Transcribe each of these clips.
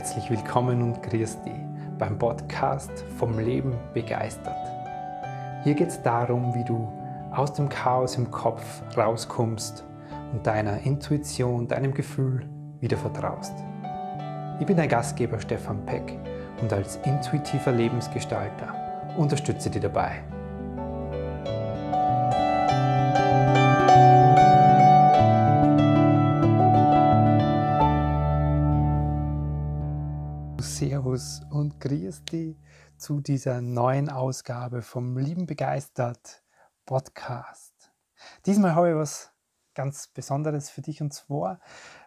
Herzlich willkommen und grüß dich beim Podcast vom Leben begeistert. Hier geht es darum, wie du aus dem Chaos im Kopf rauskommst und deiner Intuition, deinem Gefühl wieder vertraust. Ich bin dein Gastgeber Stefan Peck und als intuitiver Lebensgestalter unterstütze dich dabei Servus und grüß dich zu dieser neuen Ausgabe vom Lieben Begeistert Podcast. Diesmal habe ich was ganz Besonderes für dich und zwar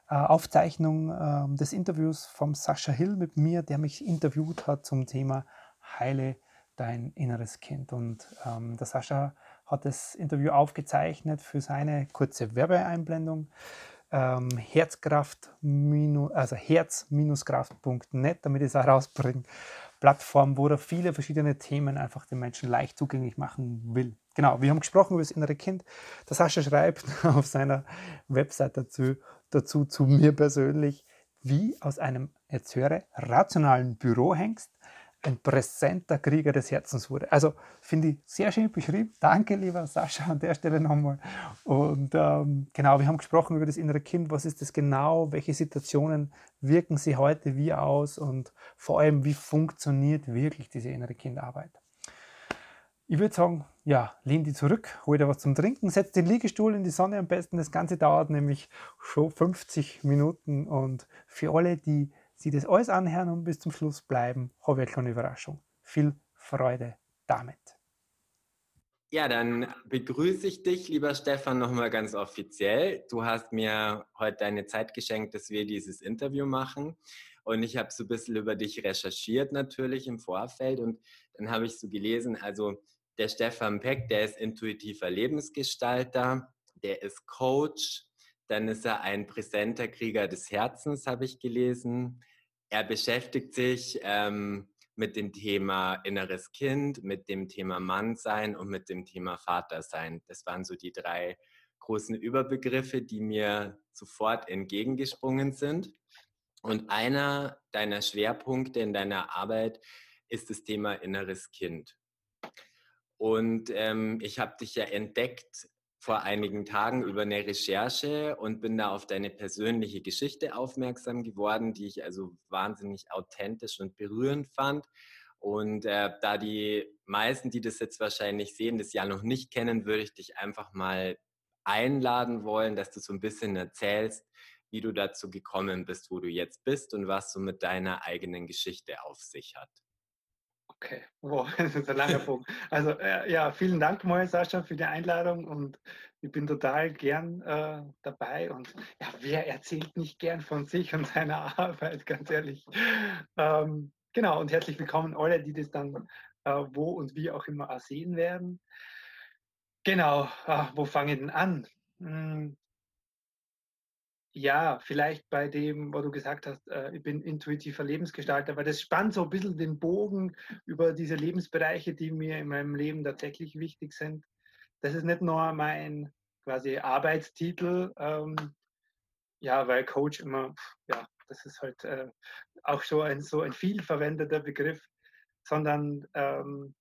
äh, Aufzeichnung äh, des Interviews vom Sascha Hill mit mir, der mich interviewt hat zum Thema Heile dein inneres Kind. Und ähm, der Sascha hat das Interview aufgezeichnet für seine kurze Werbeeinblendung ähm, Herzkraft, also herz-kraft.net, damit ich es auch rausbringe. Plattform, wo er viele verschiedene Themen einfach den Menschen leicht zugänglich machen will. Genau, wir haben gesprochen über das innere Kind. Der Sascha schreibt auf seiner Website dazu, dazu zu mir persönlich, wie aus einem, jetzt höre, rationalen Bürohengst ein präsenter Krieger des Herzens wurde. Also finde ich sehr schön beschrieben. Danke, lieber Sascha, an der Stelle nochmal. Und ähm, genau, wir haben gesprochen über das innere Kind. Was ist das genau? Welche Situationen wirken sie heute wie aus? Und vor allem, wie funktioniert wirklich diese innere Kindarbeit? Ich würde sagen, ja, lehn die zurück, hol dir was zum Trinken, setz den Liegestuhl in die Sonne am besten. Das Ganze dauert nämlich schon 50 Minuten. Und für alle, die Sie das alles anhören und bis zum Schluss bleiben, habe ich eine Überraschung. Viel Freude damit. Ja, dann begrüße ich dich, lieber Stefan, nochmal ganz offiziell. Du hast mir heute deine Zeit geschenkt, dass wir dieses Interview machen. Und ich habe so ein bisschen über dich recherchiert natürlich im Vorfeld. Und dann habe ich so gelesen, also der Stefan Peck, der ist intuitiver Lebensgestalter, der ist Coach, dann ist er ein präsenter Krieger des Herzens, habe ich gelesen. Er beschäftigt sich ähm, mit dem Thema inneres Kind, mit dem Thema Mannsein und mit dem Thema Vatersein. Das waren so die drei großen Überbegriffe, die mir sofort entgegengesprungen sind. Und einer deiner Schwerpunkte in deiner Arbeit ist das Thema inneres Kind. Und ähm, ich habe dich ja entdeckt vor einigen Tagen über eine Recherche und bin da auf deine persönliche Geschichte aufmerksam geworden, die ich also wahnsinnig authentisch und berührend fand. Und äh, da die meisten, die das jetzt wahrscheinlich sehen, das ja noch nicht kennen, würde ich dich einfach mal einladen wollen, dass du so ein bisschen erzählst, wie du dazu gekommen bist, wo du jetzt bist und was so mit deiner eigenen Geschichte auf sich hat. Okay, wow, das ist ein langer Punkt. Also äh, ja, vielen Dank mal, Sascha, für die Einladung und ich bin total gern äh, dabei und ja, wer erzählt nicht gern von sich und seiner Arbeit, ganz ehrlich. Ähm, genau, und herzlich willkommen alle, die das dann äh, wo und wie auch immer sehen werden. Genau, ah, wo fange ich denn an? Hm, ja, vielleicht bei dem, wo du gesagt hast, äh, ich bin intuitiver Lebensgestalter, weil das spannt so ein bisschen den Bogen über diese Lebensbereiche, die mir in meinem Leben tatsächlich wichtig sind. Das ist nicht nur mein quasi Arbeitstitel, ähm, ja, weil Coach immer, ja, das ist halt äh, auch so ein, so ein viel verwendeter Begriff, sondern ähm,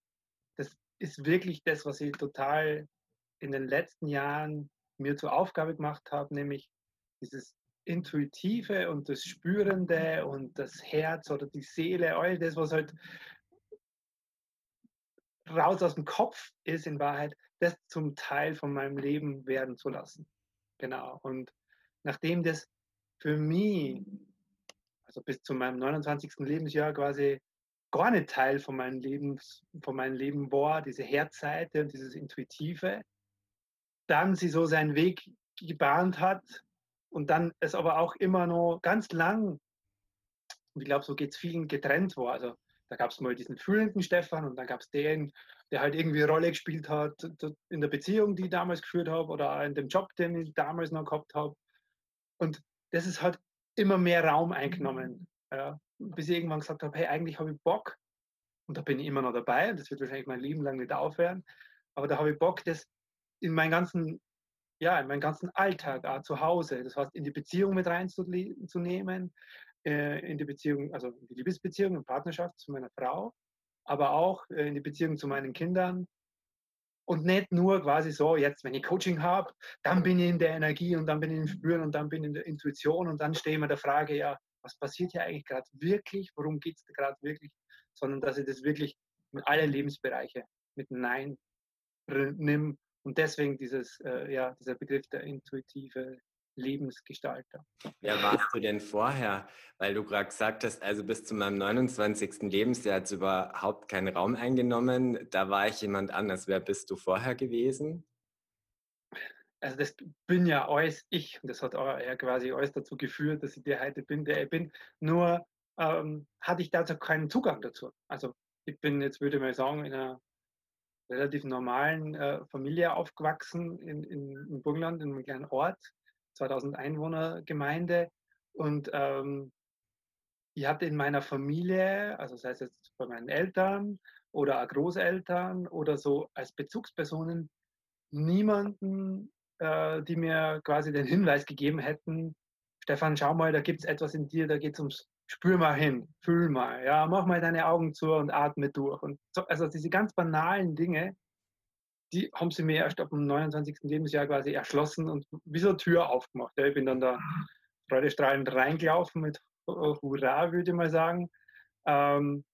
das ist wirklich das, was ich total in den letzten Jahren mir zur Aufgabe gemacht habe, nämlich dieses Intuitive und das Spürende und das Herz oder die Seele, all das, was halt raus aus dem Kopf ist in Wahrheit, das zum Teil von meinem Leben werden zu lassen. Genau. Und nachdem das für mich, also bis zu meinem 29. Lebensjahr quasi gar nicht Teil von meinem, Lebens, von meinem Leben war, diese Herzseite und dieses Intuitive, dann sie so seinen Weg gebahnt hat und dann es aber auch immer noch ganz lang, und ich glaube, so geht es vielen getrennt war. Also da gab es mal diesen fühlenden Stefan und dann gab es den, der halt irgendwie Rolle gespielt hat in der Beziehung, die ich damals geführt habe oder in dem Job, den ich damals noch gehabt habe. Und das ist halt immer mehr Raum eingenommen. Ja, bis ich irgendwann gesagt habe, hey, eigentlich habe ich Bock, und da bin ich immer noch dabei, und das wird wahrscheinlich mein Leben lang nicht aufhören, aber da habe ich Bock, das in meinen ganzen ja, in meinen ganzen Alltag, auch zu Hause, das heißt, in die Beziehung mit reinzunehmen, äh, in die Beziehung, also in die Liebesbeziehung und Partnerschaft zu meiner Frau, aber auch äh, in die Beziehung zu meinen Kindern. Und nicht nur quasi so, jetzt, wenn ich Coaching habe, dann bin ich in der Energie und dann bin ich im Spüren und dann bin ich in der Intuition und dann stehe ich mir der Frage, ja, was passiert hier eigentlich gerade wirklich, worum geht es gerade wirklich, sondern dass ich das wirklich in alle Lebensbereiche mit Nein nimm und deswegen dieses, äh, ja, dieser Begriff der intuitive Lebensgestalter. Wer warst du denn vorher? Weil du gerade gesagt hast, also bis zu meinem 29. Lebensjahr hat es überhaupt keinen Raum eingenommen. Da war ich jemand anders. Wer bist du vorher gewesen? Also das bin ja alles ich und das hat auch ja quasi alles dazu geführt, dass ich der heute bin, der ich bin. Nur ähm, hatte ich dazu keinen Zugang dazu. Also ich bin jetzt, würde ich mal sagen, in einer relativ normalen äh, Familie aufgewachsen in, in, in Burgenland, in einem kleinen Ort 2000 Einwohner Gemeinde und ähm, ich hatte in meiner Familie, also sei es jetzt bei meinen Eltern oder Großeltern oder so als Bezugspersonen, niemanden, äh, die mir quasi den Hinweis gegeben hätten, Stefan, schau mal, da gibt es etwas in dir, da geht es ums Spür mal hin, fühl mal, ja, mach mal deine Augen zu und atme durch. Und so, also diese ganz banalen Dinge, die haben sie mir erst ab dem 29. Lebensjahr quasi erschlossen und wie so eine Tür aufgemacht. ich bin dann da freudestrahlend reingelaufen mit Hurra, würde ich mal sagen. Ähm,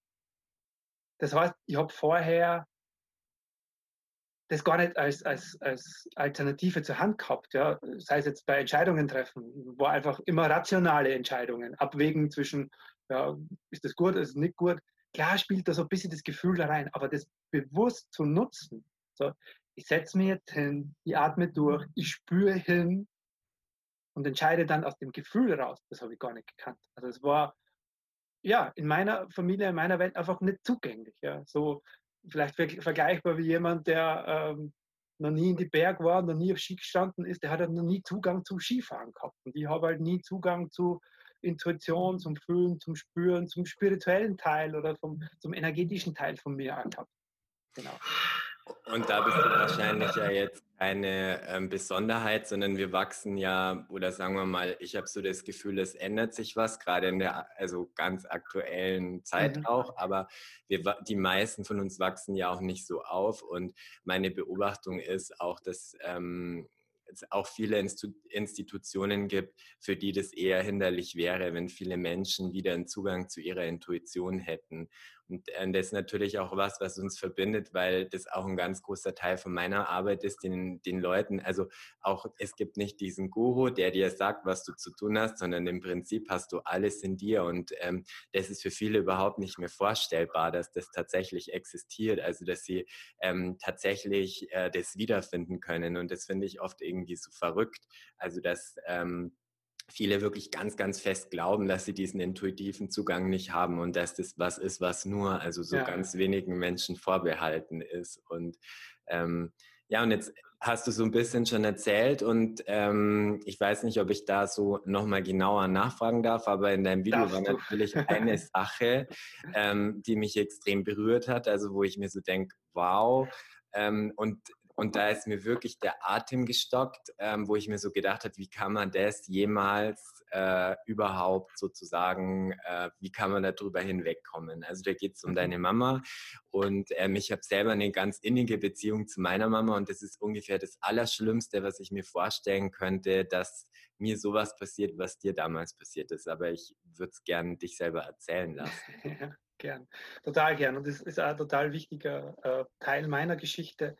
das heißt, ich habe vorher das gar nicht als, als, als Alternative zur Hand gehabt. Ja? Sei es jetzt bei Entscheidungen treffen, wo einfach immer rationale Entscheidungen, abwägen zwischen, ja, ist das gut, ist das nicht gut. Klar spielt da so ein bisschen das Gefühl da rein, aber das bewusst zu nutzen, so, ich setze mich jetzt hin, ich atme durch, ich spüre hin und entscheide dann aus dem Gefühl raus. Das habe ich gar nicht gekannt. Also es war ja in meiner Familie, in meiner Welt einfach nicht zugänglich. Ja. So vielleicht vergleichbar wie jemand, der ähm, noch nie in die Berg war, noch nie auf Ski gestanden ist, der hat halt noch nie Zugang zum Skifahren gehabt. Und ich habe halt nie Zugang zu Intuition, zum Fühlen, zum Spüren, zum spirituellen Teil oder vom, zum energetischen Teil von mir gehabt. Genau. Und da bist du wahrscheinlich ja jetzt keine ähm, Besonderheit, sondern wir wachsen ja, oder sagen wir mal, ich habe so das Gefühl, es ändert sich was, gerade in der also ganz aktuellen Zeit mhm. auch, aber wir, die meisten von uns wachsen ja auch nicht so auf. Und meine Beobachtung ist auch, dass ähm, es auch viele Institutionen gibt, für die das eher hinderlich wäre, wenn viele Menschen wieder einen Zugang zu ihrer Intuition hätten. Und äh, das ist natürlich auch was, was uns verbindet, weil das auch ein ganz großer Teil von meiner Arbeit ist, den, den Leuten, also auch es gibt nicht diesen Guru, der dir sagt, was du zu tun hast, sondern im Prinzip hast du alles in dir. Und ähm, das ist für viele überhaupt nicht mehr vorstellbar, dass das tatsächlich existiert, also dass sie ähm, tatsächlich äh, das wiederfinden können. Und das finde ich oft irgendwie so verrückt, also dass ähm, viele wirklich ganz, ganz fest glauben, dass sie diesen intuitiven Zugang nicht haben und dass das was ist, was nur also so ja. ganz wenigen Menschen vorbehalten ist. Und ähm, ja, und jetzt hast du so ein bisschen schon erzählt und ähm, ich weiß nicht, ob ich da so nochmal genauer nachfragen darf, aber in deinem Video Darfst war natürlich eine Sache, ähm, die mich extrem berührt hat, also wo ich mir so denke, wow, ähm, und und da ist mir wirklich der Atem gestockt, ähm, wo ich mir so gedacht habe, wie kann man das jemals äh, überhaupt sozusagen, äh, wie kann man darüber hinwegkommen? Also da geht es um mhm. deine Mama und ähm, ich habe selber eine ganz innige Beziehung zu meiner Mama und das ist ungefähr das Allerschlimmste, was ich mir vorstellen könnte, dass mir sowas passiert, was dir damals passiert ist. Aber ich würde es gerne dich selber erzählen lassen. Gern, total gern. Und das ist ein total wichtiger äh, Teil meiner Geschichte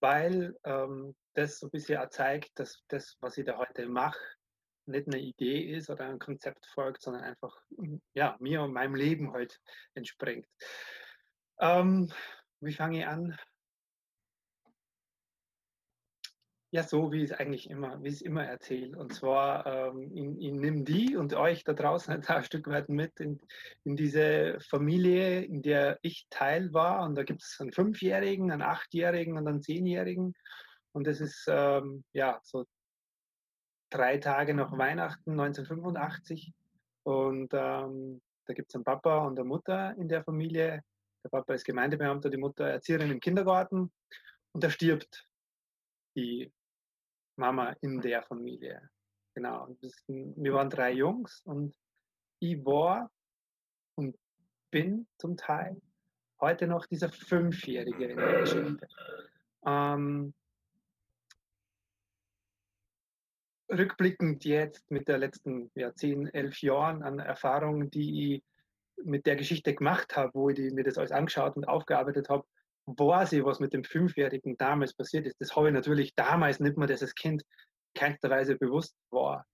weil ähm, das so ein bisschen zeigt, dass das, was ich da heute mache, nicht eine Idee ist oder ein Konzept folgt, sondern einfach ja, mir und meinem Leben halt entspringt. Ähm, wie fange ich an? Ja, so wie es eigentlich immer, wie es immer erzähle. Und zwar, ähm, ich, ich nehme die und euch da draußen ein Stück weit mit in, in diese Familie, in der ich Teil war. Und da gibt es einen Fünfjährigen, einen Achtjährigen und einen Zehnjährigen. Und das ist ähm, ja so drei Tage nach Weihnachten 1985. Und ähm, da gibt es einen Papa und eine Mutter in der Familie. Der Papa ist Gemeindebeamter, die Mutter Erzieherin im Kindergarten. Und da stirbt die Mama in der Familie. Genau. wir waren drei Jungs und ich war und bin zum Teil heute noch dieser Fünfjährige in der Geschichte. Ähm, rückblickend jetzt mit der letzten ja, zehn, elf Jahren an Erfahrungen, die ich mit der Geschichte gemacht habe, wo ich die, mir das alles angeschaut und aufgearbeitet habe, weiß ich, was mit dem Fünfjährigen damals passiert ist. Das habe ich natürlich damals nicht mehr, dass das Kind keinster Weise bewusst war.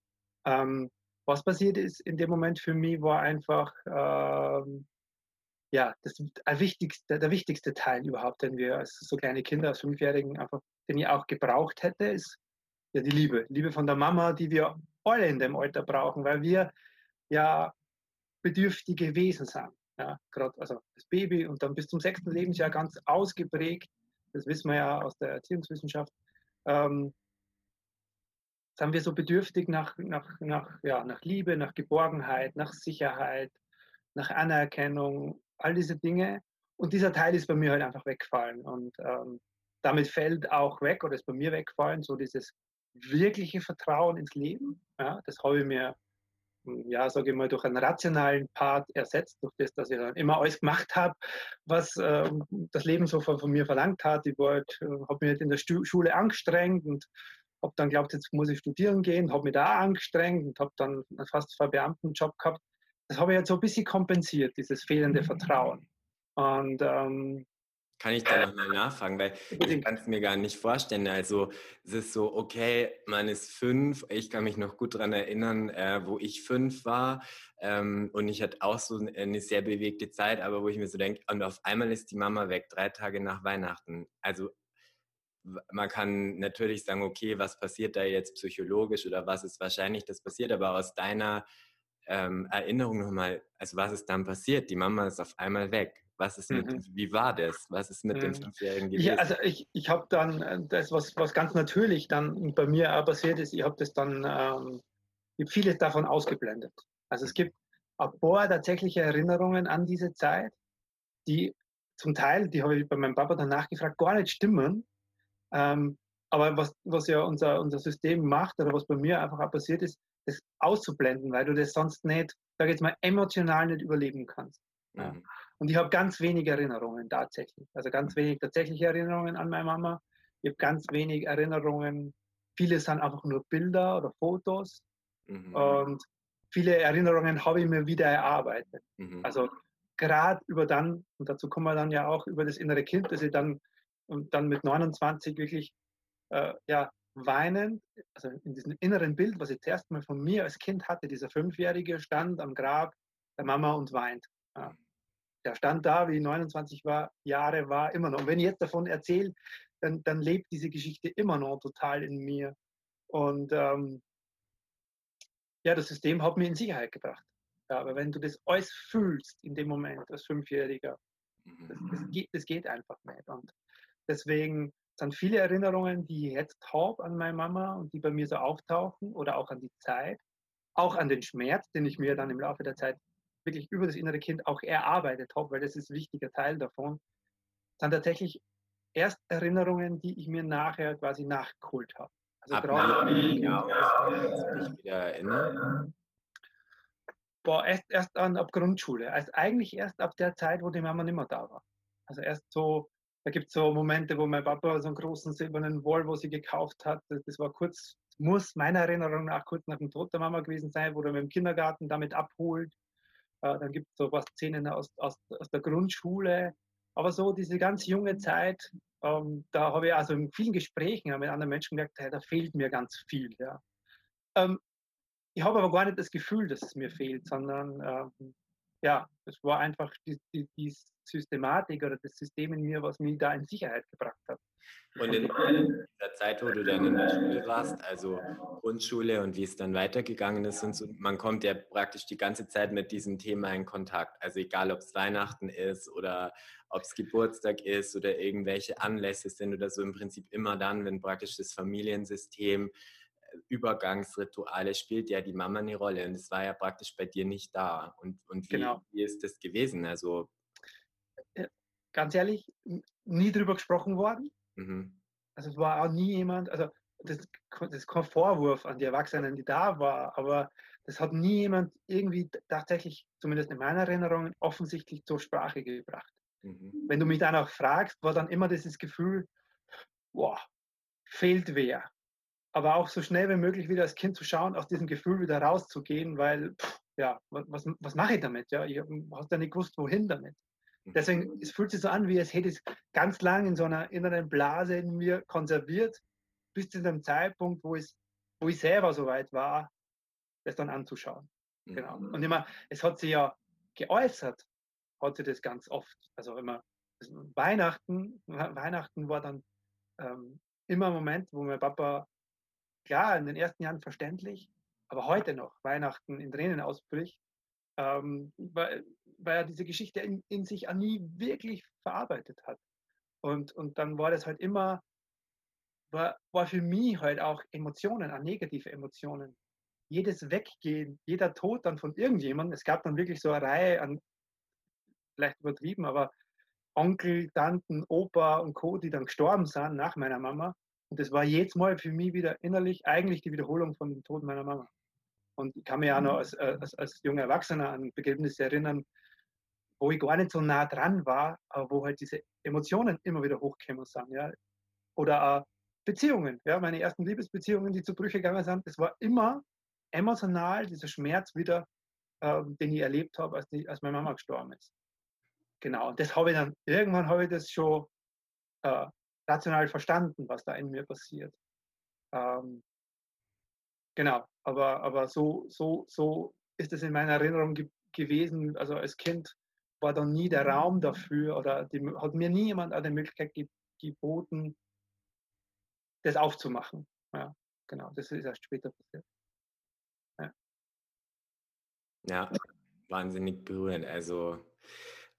Ähm, was passiert ist in dem Moment für mich, war einfach ähm, ja, das der wichtigste, der wichtigste Teil überhaupt, den wir als so kleine Kinder, als Fünfjährigen einfach, den ich auch gebraucht hätte, ist ja die Liebe. Liebe von der Mama, die wir alle in dem Alter brauchen, weil wir ja bedürftige Wesen sind. Ja, gerade also das Baby und dann bis zum sechsten Lebensjahr ganz ausgeprägt, das wissen wir ja aus der Erziehungswissenschaft, ähm, sind wir so bedürftig nach, nach, nach, ja, nach Liebe, nach Geborgenheit, nach Sicherheit, nach Anerkennung, all diese Dinge. Und dieser Teil ist bei mir halt einfach weggefallen. Und ähm, damit fällt auch weg, oder ist bei mir weggefallen, so dieses wirkliche Vertrauen ins Leben. Ja, das habe ich mir, ja, sage ich mal, durch einen rationalen Part ersetzt, durch das, dass ich dann immer alles gemacht habe, was äh, das Leben so von, von, mir verlangt hat. Ich halt, äh, habe mich halt in der Stu Schule angestrengt und habe dann glaubt, jetzt muss ich studieren gehen, habe mich da angestrengt und habe dann fast einen Verbeamtenjob gehabt das habe ich jetzt so ein bisschen kompensiert, dieses fehlende mhm. Vertrauen. Und ähm, kann ich da nochmal nachfragen, weil ich kann es mir gar nicht vorstellen. Also es ist so, okay, man ist fünf. Ich kann mich noch gut daran erinnern, äh, wo ich fünf war. Ähm, und ich hatte auch so eine sehr bewegte Zeit, aber wo ich mir so denke, und auf einmal ist die Mama weg, drei Tage nach Weihnachten. Also man kann natürlich sagen, okay, was passiert da jetzt psychologisch oder was ist wahrscheinlich das passiert, aber aus deiner ähm, Erinnerung nochmal, also was ist dann passiert? Die Mama ist auf einmal weg. Was ist mit, mhm. wie war das? Was ist mit mhm. dem Fünfjährigen gewesen? Ja, also ich, ich habe dann, äh, das, was, was ganz natürlich dann bei mir auch passiert ist, ich habe das dann, ähm, ich vieles davon ausgeblendet. Also es gibt ein paar tatsächliche Erinnerungen an diese Zeit, die zum Teil, die habe ich bei meinem Papa dann nachgefragt, gar nicht stimmen. Ähm, aber was, was ja unser, unser System macht oder was bei mir einfach auch passiert ist, das auszublenden, weil du das sonst nicht, sag jetzt mal, emotional nicht überleben kannst. Ja. Und ich habe ganz wenig Erinnerungen tatsächlich. Also ganz wenig tatsächliche Erinnerungen an meine Mama. Ich habe ganz wenig Erinnerungen. Viele sind einfach nur Bilder oder Fotos. Mhm. Und viele Erinnerungen habe ich mir wieder erarbeitet. Mhm. Also gerade über dann, und dazu kommen wir dann ja auch über das innere Kind, das ich dann, und dann mit 29 wirklich äh, ja, weinend, also in diesem inneren Bild, was ich zuerst mal von mir als Kind hatte, dieser Fünfjährige stand am Grab der Mama und weint. Ja. Der stand da, wie ich 29 war, Jahre war, immer noch. Und wenn ich jetzt davon erzähle, dann, dann lebt diese Geschichte immer noch total in mir. Und ähm, ja, das System hat mich in Sicherheit gebracht. Ja, aber wenn du das alles fühlst in dem Moment als Fünfjähriger, das, das, geht, das geht einfach nicht. Und deswegen sind viele Erinnerungen, die ich jetzt habe an meine Mama und die bei mir so auftauchen oder auch an die Zeit, auch an den Schmerz, den ich mir dann im Laufe der Zeit wirklich über das innere Kind auch erarbeitet habe, weil das ist ein wichtiger Teil davon, sind tatsächlich erst Erinnerungen, die ich mir nachher quasi nachgeholt habe. Also Ab gerade ja, dich wieder erinnern. Boah, erst, erst an, ab Grundschule. Also eigentlich erst ab der Zeit, wo die Mama nicht mehr da war. Also erst so da gibt es so Momente, wo mein Papa so einen großen silbernen Volvo sie gekauft hat. Das war kurz, muss meiner Erinnerung nach kurz nach dem Tod der Mama gewesen sein, wo er mit dem Kindergarten damit abholt. Äh, dann gibt es so was Szenen aus, aus, aus der Grundschule. Aber so diese ganz junge Zeit, ähm, da habe ich also in vielen Gesprächen mit anderen Menschen gemerkt, hey, da fehlt mir ganz viel. Ja. Ähm, ich habe aber gar nicht das Gefühl, dass es mir fehlt, sondern ähm, ja, es war einfach die, die, die, Systematik oder das System in mir, was mich da in Sicherheit gebracht hat. Und in dieser Zeit, wo du dann in der Schule warst, also Grundschule und wie es dann weitergegangen ist und so, man kommt ja praktisch die ganze Zeit mit diesem Thema in Kontakt. Also egal, ob es Weihnachten ist oder ob es Geburtstag ist oder irgendwelche Anlässe sind oder so, im Prinzip immer dann, wenn praktisch das Familiensystem Übergangsrituale spielt ja die Mama eine Rolle und es war ja praktisch bei dir nicht da. Und, und wie, genau. wie ist das gewesen? Also äh, ganz ehrlich, nie drüber gesprochen worden. Mhm. Also es war auch nie jemand, also das, das ist kein Vorwurf an die Erwachsenen, die da war, aber das hat nie jemand irgendwie tatsächlich, zumindest in meiner Erinnerung, offensichtlich zur Sprache gebracht. Mhm. Wenn du mich dann auch fragst, war dann immer dieses Gefühl, boah, fehlt wer. Aber auch so schnell wie möglich wieder als Kind zu schauen, aus diesem Gefühl wieder rauszugehen, weil, pff, ja, was, was mache ich damit? Ja, ich habe ja nicht gewusst, wohin damit. Mhm. Deswegen, es fühlt sich so an, wie es hätte es ganz lang in so einer inneren Blase in mir konserviert, bis zu dem Zeitpunkt, wo, es, wo ich selber so weit war, das dann anzuschauen. Mhm. Genau. Und immer, es hat sich ja geäußert, hat sich das ganz oft. Also immer Weihnachten, Weihnachten war dann ähm, immer ein Moment, wo mein Papa, klar, in den ersten Jahren verständlich, aber heute noch Weihnachten in Tränen ausbricht, ähm, weil, weil er diese Geschichte in, in sich nie wirklich verarbeitet hat. Und, und dann war das halt immer, war, war für mich halt auch Emotionen, auch negative Emotionen. Jedes Weggehen, jeder Tod dann von irgendjemandem, es gab dann wirklich so eine Reihe an, vielleicht übertrieben, aber Onkel, Tanten, Opa und Co., die dann gestorben sind nach meiner Mama. Und das war jedes Mal für mich wieder innerlich eigentlich die Wiederholung von dem Tod meiner Mama. Und ich kann mich auch noch als, äh, als, als junger Erwachsener an Begräbnisse erinnern, wo ich gar nicht so nah dran war, aber wo halt diese Emotionen immer wieder hochgekommen sind. Ja? Oder auch Beziehungen, ja? meine ersten Liebesbeziehungen, die zu Brüche gegangen sind, das war immer emotional dieser Schmerz wieder, äh, den ich erlebt habe, als, die, als meine Mama gestorben ist. Genau, und das habe ich dann, irgendwann habe ich das schon äh, rational verstanden, was da in mir passiert. Ähm, genau, aber, aber so, so, so ist es in meiner Erinnerung ge gewesen. Also als Kind war da nie der Raum dafür oder die, hat mir nie jemand eine Möglichkeit ge geboten, das aufzumachen. Ja, genau, das ist erst später passiert. Ja, ja wahnsinnig berührend. Also,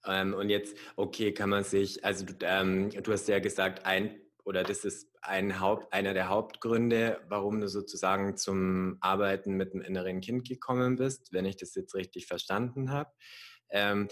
ähm, und jetzt, okay, kann man sich, also du, ähm, du hast ja gesagt, ein oder das ist ein Haupt, einer der Hauptgründe, warum du sozusagen zum Arbeiten mit dem inneren Kind gekommen bist, wenn ich das jetzt richtig verstanden habe. Ähm,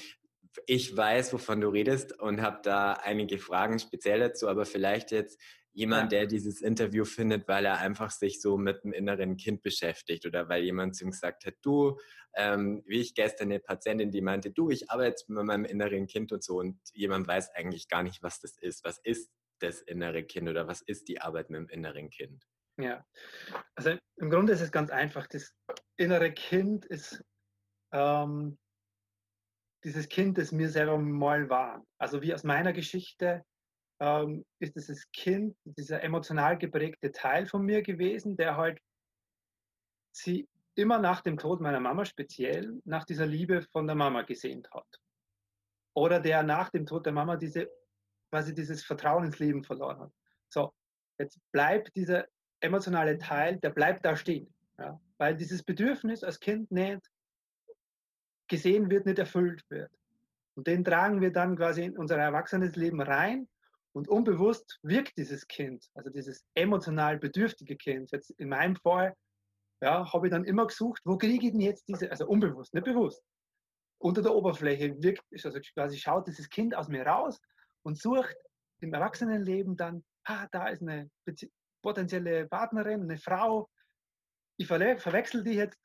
ich weiß, wovon du redest und habe da einige Fragen speziell dazu, aber vielleicht jetzt jemand, ja. der dieses Interview findet, weil er einfach sich so mit dem inneren Kind beschäftigt oder weil jemand zu ihm gesagt hat, du, ähm, wie ich gestern eine Patientin, die meinte, du, ich arbeite mit meinem inneren Kind und so und jemand weiß eigentlich gar nicht, was das ist. Was ist das innere Kind oder was ist die Arbeit mit dem inneren Kind? Ja, also im Grunde ist es ganz einfach. Das innere Kind ist ähm, dieses Kind, das mir selber mal war. Also wie aus meiner Geschichte ähm, ist es das Kind, dieser emotional geprägte Teil von mir gewesen, der halt sie immer nach dem Tod meiner Mama speziell nach dieser Liebe von der Mama gesehnt hat. Oder der nach dem Tod der Mama diese quasi dieses Vertrauen ins Leben verloren hat. So, jetzt bleibt dieser emotionale Teil, der bleibt da stehen. Ja? Weil dieses Bedürfnis als Kind nicht gesehen wird, nicht erfüllt wird. Und den tragen wir dann quasi in unser erwachsenes Leben rein und unbewusst wirkt dieses Kind, also dieses emotional bedürftige Kind, jetzt in meinem Fall, ja, habe ich dann immer gesucht, wo kriege ich denn jetzt diese, also unbewusst, nicht bewusst, unter der Oberfläche wirkt, also quasi schaut dieses Kind aus mir raus und sucht im Erwachsenenleben dann, ah, da ist eine potenzielle Partnerin, eine Frau. Ich ver verwechsel die jetzt,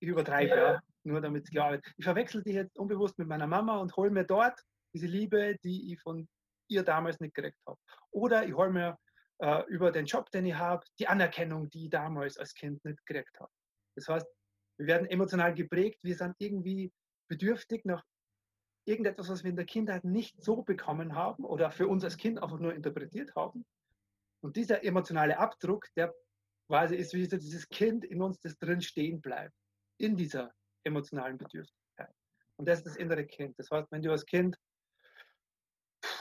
ich übertreibe ja, nur damit es klar wird. Ich verwechsel die jetzt unbewusst mit meiner Mama und hole mir dort diese Liebe, die ich von ihr damals nicht gekriegt habe. Oder ich hole mir äh, über den Job, den ich habe, die Anerkennung, die ich damals als Kind nicht gekriegt habe. Das heißt, wir werden emotional geprägt, wir sind irgendwie bedürftig nach irgendetwas, was wir in der Kindheit nicht so bekommen haben oder für uns als Kind einfach nur interpretiert haben. Und dieser emotionale Abdruck, der quasi ist wie dieses Kind in uns, das drin stehen bleibt, in dieser emotionalen Bedürftigkeit. Und das ist das innere Kind. Das heißt, wenn du als Kind,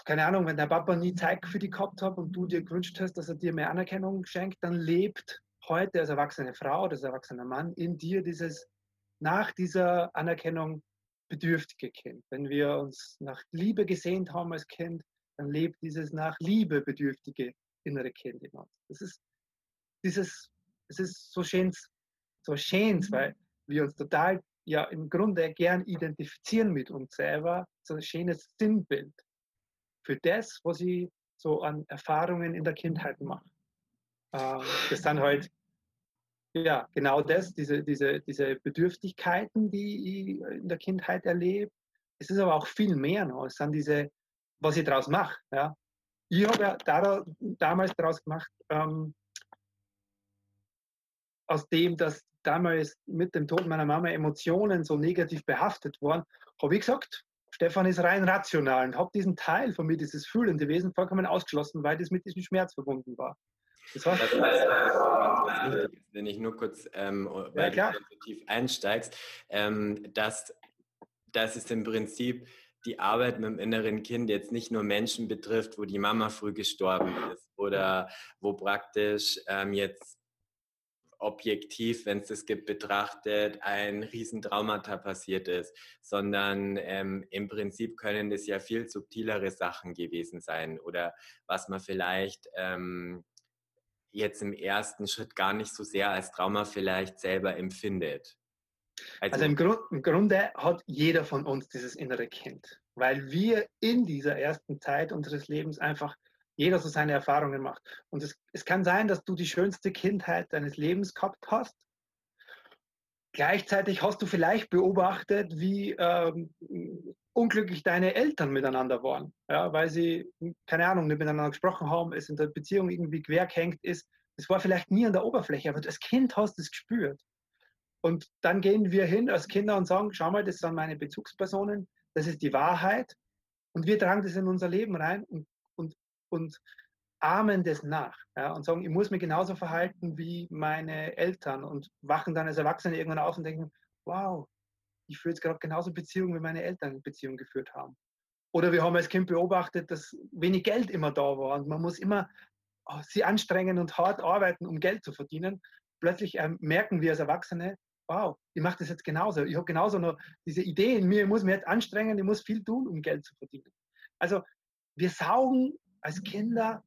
keine Ahnung, wenn der Papa nie Zeit für dich gehabt hat und du dir gewünscht hast, dass er dir mehr Anerkennung schenkt, dann lebt heute als erwachsene Frau, als erwachsener Mann in dir dieses, nach dieser Anerkennung bedürftige Kind. Wenn wir uns nach Liebe gesehnt haben als Kind, dann lebt dieses nach Liebe bedürftige innere Kind in uns. Das ist dieses, es ist so schön, so schön, weil wir uns total ja im Grunde gern identifizieren mit uns selber, so ein schönes Sinnbild für das, was ich so an Erfahrungen in der Kindheit mache. Äh, das sind halt ja, genau das, diese, diese, diese Bedürftigkeiten, die ich in der Kindheit erlebe. Es ist aber auch viel mehr noch. Es sind diese, was ich daraus mache. Ja. Ich habe ja da, damals daraus gemacht, ähm, aus dem, dass damals mit dem Tod meiner Mama Emotionen so negativ behaftet waren, habe ich gesagt, Stefan ist rein rational und habe diesen Teil von mir, dieses fühlende Wesen, vollkommen ausgeschlossen, weil das mit diesem Schmerz verbunden war. Das war das heißt, wenn ich nur kurz, ähm, weil ja, du so tief einsteigst, ähm, dass, dass es im Prinzip die Arbeit mit dem inneren Kind jetzt nicht nur Menschen betrifft, wo die Mama früh gestorben ist oder wo praktisch ähm, jetzt objektiv, wenn es das gibt, betrachtet, ein Riesentraumata passiert ist, sondern ähm, im Prinzip können das ja viel subtilere Sachen gewesen sein oder was man vielleicht ähm, jetzt im ersten Schritt gar nicht so sehr als Trauma vielleicht selber empfindet. Also, also im, Grund, im Grunde hat jeder von uns dieses innere Kind, weil wir in dieser ersten Zeit unseres Lebens einfach jeder so seine Erfahrungen macht. Und es, es kann sein, dass du die schönste Kindheit deines Lebens gehabt hast. Gleichzeitig hast du vielleicht beobachtet, wie ähm, unglücklich deine Eltern miteinander waren, ja, weil sie, keine Ahnung, nicht miteinander gesprochen haben, es in der Beziehung irgendwie quergehängt ist. Das war vielleicht nie an der Oberfläche, aber als Kind hast es gespürt. Und dann gehen wir hin als Kinder und sagen, schau mal, das sind meine Bezugspersonen, das ist die Wahrheit. Und wir tragen das in unser Leben rein und und ahmen das nach ja, und sagen, ich muss mich genauso verhalten wie meine Eltern und wachen dann als Erwachsene irgendwann auf und denken, wow, ich führe jetzt gerade genauso Beziehungen, wie meine Eltern Beziehungen geführt haben. Oder wir haben als Kind beobachtet, dass wenig Geld immer da war und man muss immer oh, sie anstrengen und hart arbeiten, um Geld zu verdienen. Plötzlich ähm, merken wir als Erwachsene, wow, ich mache das jetzt genauso. Ich habe genauso noch diese Idee in mir, ich muss mich jetzt anstrengen, ich muss viel tun, um Geld zu verdienen. Also wir saugen als Kinder,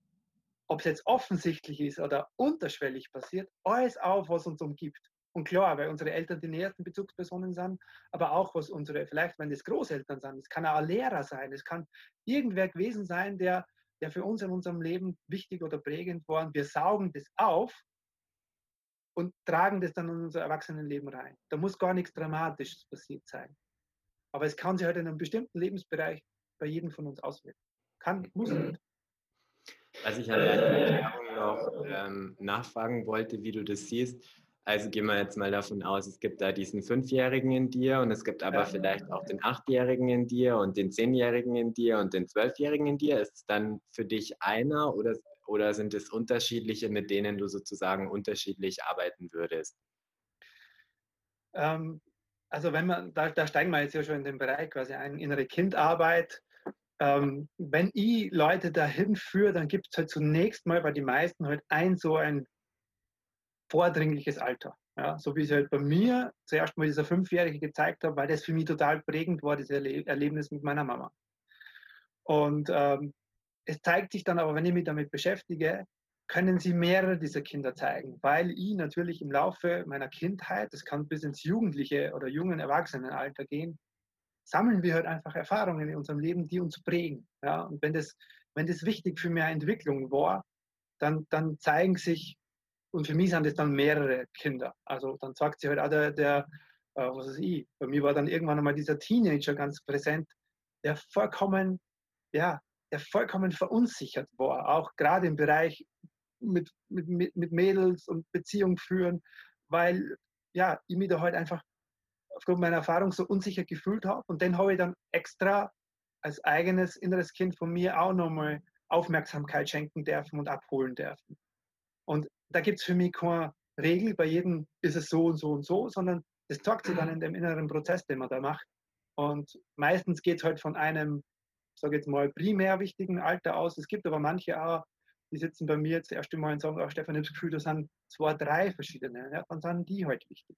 ob es jetzt offensichtlich ist oder unterschwellig passiert, alles auf, was uns umgibt. Und klar, weil unsere Eltern die nähersten Bezugspersonen sind, aber auch was unsere, vielleicht wenn das Großeltern sind, es kann auch ein Lehrer sein, es kann irgendwer gewesen sein, der, der für uns in unserem Leben wichtig oder prägend war. Und wir saugen das auf und tragen das dann in unser Erwachsenenleben rein. Da muss gar nichts Dramatisches passiert sein. Aber es kann sich halt in einem bestimmten Lebensbereich bei jedem von uns auswirken. Kann, muss nicht. Was ich an deiner Erklärung noch ähm, nachfragen wollte, wie du das siehst. Also gehen wir jetzt mal davon aus, es gibt da diesen Fünfjährigen in dir und es gibt aber ja. vielleicht auch den Achtjährigen in dir und den Zehnjährigen in dir und den Zwölfjährigen in dir. Ist es dann für dich einer oder, oder sind es unterschiedliche, mit denen du sozusagen unterschiedlich arbeiten würdest? Ähm, also wenn man, da, da steigen wir jetzt ja schon in den Bereich quasi ein, innere Kindarbeit ähm, wenn ich Leute dahin führe, dann gibt es halt zunächst mal bei den meisten halt ein so ein vordringliches Alter. Ja, so wie es halt bei mir zuerst mal dieser Fünfjährige gezeigt hat, weil das für mich total prägend war, dieses Erle Erlebnis mit meiner Mama. Und ähm, es zeigt sich dann aber, wenn ich mich damit beschäftige, können sie mehrere dieser Kinder zeigen, weil ich natürlich im Laufe meiner Kindheit, das kann bis ins jugendliche oder jungen Erwachsenenalter gehen, sammeln wir halt einfach Erfahrungen in unserem Leben, die uns prägen. Ja? Und wenn das, wenn das wichtig für meine Entwicklung war, dann, dann zeigen sich, und für mich sind das dann mehrere Kinder. Also dann sagt sich halt auch der, der äh, was weiß ich, bei mir war dann irgendwann einmal dieser Teenager ganz präsent, der vollkommen, ja, der vollkommen verunsichert war, auch gerade im Bereich mit, mit, mit Mädels und Beziehung führen, weil ja, ich mich da halt einfach aufgrund meiner Erfahrung so unsicher gefühlt habe. Und den habe ich dann extra als eigenes inneres Kind von mir auch nochmal Aufmerksamkeit schenken dürfen und abholen dürfen. Und da gibt es für mich keine Regel, bei jedem ist es so und so und so, sondern das zeigt sich dann in dem inneren Prozess, den man da macht. Und meistens geht es halt von einem, sage jetzt mal, primär wichtigen Alter aus. Es gibt aber manche auch, die sitzen bei mir jetzt das erste Mal und sagen, oh, Stefan, ich habe das Gefühl, das sind zwei, drei verschiedene. Ja, dann sind die halt wichtig.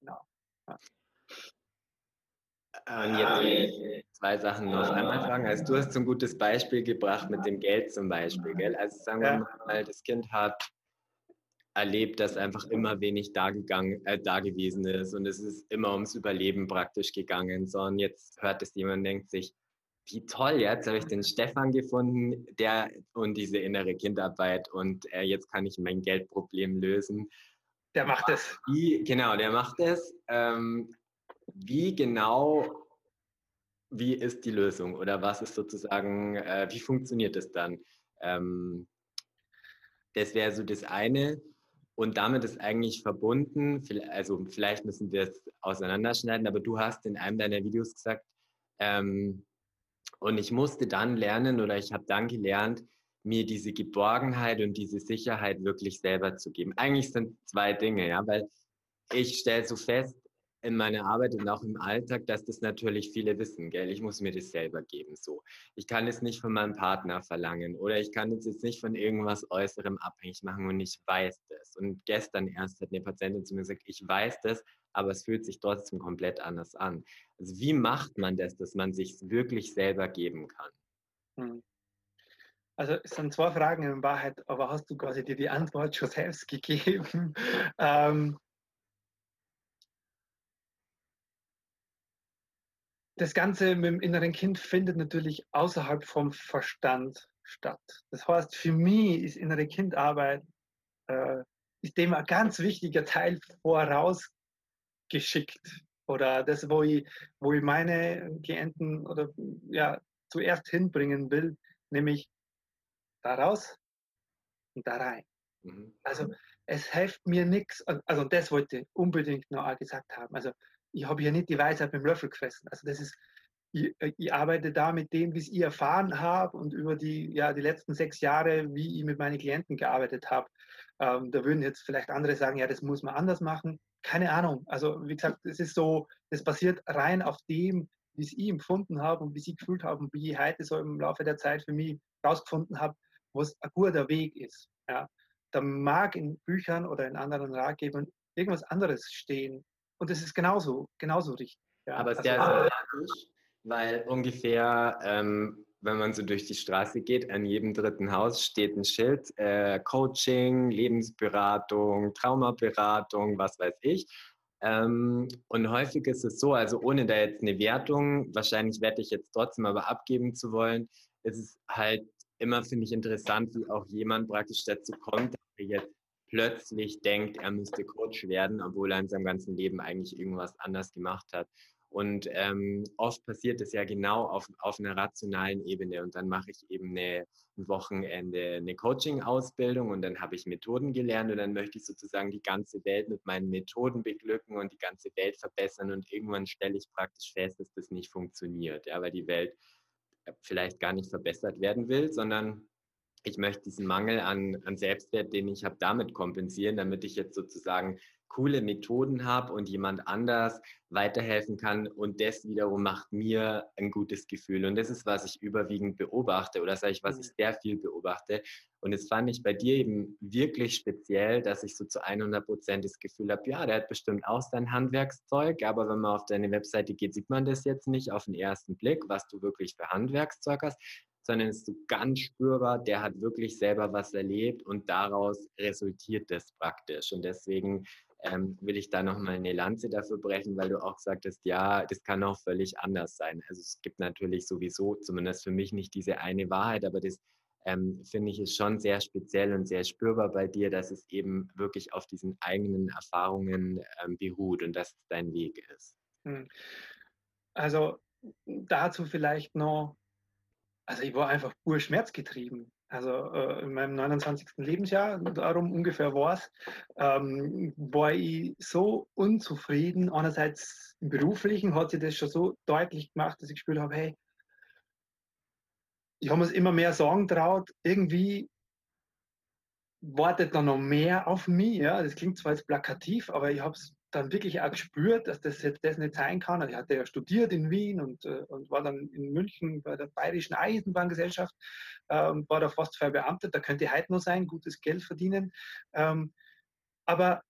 Genau. Ja. Und jetzt zwei Sachen noch einmal fragen. Also du hast so ein gutes Beispiel gebracht mit dem Geld zum Beispiel, gell? Also sagen wir ja. mal, das Kind hat erlebt, dass einfach immer wenig da, gegangen, äh, da gewesen ist und es ist immer ums Überleben praktisch gegangen. So, und jetzt hört es jemand und denkt sich, wie toll, jetzt habe ich den Stefan gefunden, der und diese innere Kindarbeit und äh, jetzt kann ich mein Geldproblem lösen. Der macht es. Wie, genau, der macht es. Ähm, wie genau, wie ist die Lösung oder was ist sozusagen, äh, wie funktioniert es dann? Ähm, das wäre so das eine. Und damit ist eigentlich verbunden, also vielleicht müssen wir es auseinanderschneiden, aber du hast in einem deiner Videos gesagt, ähm, und ich musste dann lernen oder ich habe dann gelernt, mir diese Geborgenheit und diese Sicherheit wirklich selber zu geben. Eigentlich sind zwei Dinge, ja, weil ich stelle so fest, in meiner Arbeit und auch im Alltag, dass das natürlich viele wissen, gell? Ich muss mir das selber geben, so. Ich kann es nicht von meinem Partner verlangen oder ich kann es jetzt nicht von irgendwas Äußerem abhängig machen und ich weiß das. Und gestern erst hat eine Patientin zu mir gesagt, ich weiß das, aber es fühlt sich trotzdem komplett anders an. Also wie macht man das, dass man sich wirklich selber geben kann? Hm. Also es sind zwei Fragen in Wahrheit, aber hast du quasi dir die Antwort schon selbst gegeben? ähm, das Ganze mit dem inneren Kind findet natürlich außerhalb vom Verstand statt. Das heißt, für mich ist innere Kindarbeit äh, ist dem ein ganz wichtiger Teil vorausgeschickt. Oder das, wo ich, wo ich meine Klienten oder ja, zuerst hinbringen will, nämlich da raus und da rein. Mhm. Also es hilft mir nichts, also das wollte ich unbedingt noch gesagt haben. Also ich habe ja nicht die Weisheit mit dem Löffel gefressen. Also das ist, ich, ich arbeite da mit dem, wie ich erfahren habe und über die, ja, die letzten sechs Jahre, wie ich mit meinen Klienten gearbeitet habe. Ähm, da würden jetzt vielleicht andere sagen, ja, das muss man anders machen. Keine Ahnung. Also wie gesagt, es ist so, das basiert rein auf dem, wie es ich empfunden habe und wie sie gefühlt haben, wie ich heute so im Laufe der Zeit für mich rausgefunden habe, was ein guter Weg ist. Ja. Da mag in Büchern oder in anderen Ratgebern irgendwas anderes stehen. Und das ist genauso, genauso richtig. Ja. Aber sehr also, sympathisch, weil ungefähr, ähm, wenn man so durch die Straße geht, an jedem dritten Haus steht ein Schild, äh, Coaching, Lebensberatung, Traumaberatung, was weiß ich. Ähm, und häufig ist es so, also ohne da jetzt eine Wertung, wahrscheinlich werde ich jetzt trotzdem aber abgeben zu wollen, ist es halt immer, finde ich, interessant, wie auch jemand praktisch dazu kommt, dass er jetzt plötzlich denkt, er müsste Coach werden, obwohl er in seinem ganzen Leben eigentlich irgendwas anders gemacht hat. Und ähm, oft passiert es ja genau auf, auf einer rationalen Ebene. Und dann mache ich eben eine, ein Wochenende eine Coaching-Ausbildung und dann habe ich Methoden gelernt und dann möchte ich sozusagen die ganze Welt mit meinen Methoden beglücken und die ganze Welt verbessern. Und irgendwann stelle ich praktisch fest, dass das nicht funktioniert, ja, weil die Welt vielleicht gar nicht verbessert werden will, sondern ich möchte diesen Mangel an, an Selbstwert, den ich habe, damit kompensieren, damit ich jetzt sozusagen coole Methoden habe und jemand anders weiterhelfen kann. Und das wiederum macht mir ein gutes Gefühl. Und das ist, was ich überwiegend beobachte oder sage ich, was ich mhm. sehr viel beobachte. Und das fand ich bei dir eben wirklich speziell, dass ich so zu 100 Prozent das Gefühl habe, ja, der hat bestimmt auch sein Handwerkszeug, aber wenn man auf deine Webseite geht, sieht man das jetzt nicht auf den ersten Blick, was du wirklich für Handwerkszeug hast sondern es ist so ganz spürbar, der hat wirklich selber was erlebt und daraus resultiert das praktisch. Und deswegen ähm, will ich da nochmal eine Lanze dafür brechen, weil du auch sagtest, ja, das kann auch völlig anders sein. Also es gibt natürlich sowieso, zumindest für mich, nicht diese eine Wahrheit, aber das ähm, finde ich ist schon sehr speziell und sehr spürbar bei dir, dass es eben wirklich auf diesen eigenen Erfahrungen ähm, beruht und dass es dein Weg ist. Hm. Also dazu vielleicht noch also ich war einfach pur schmerzgetrieben. Also äh, in meinem 29. Lebensjahr, darum ungefähr war es, ähm, war ich so unzufrieden. Einerseits im Beruflichen hat sich das schon so deutlich gemacht, dass ich gespürt habe, hey, ich habe mir immer mehr sagen traut, irgendwie wartet da noch mehr auf mich. Ja? Das klingt zwar jetzt plakativ, aber ich habe es dann wirklich auch gespürt, dass das jetzt das nicht sein kann. Also ich hatte ja studiert in Wien und, äh, und war dann in München bei der Bayerischen Eisenbahngesellschaft, ähm, war da fast verbeamtet, da könnte ich heute noch sein, gutes Geld verdienen. Ähm, aber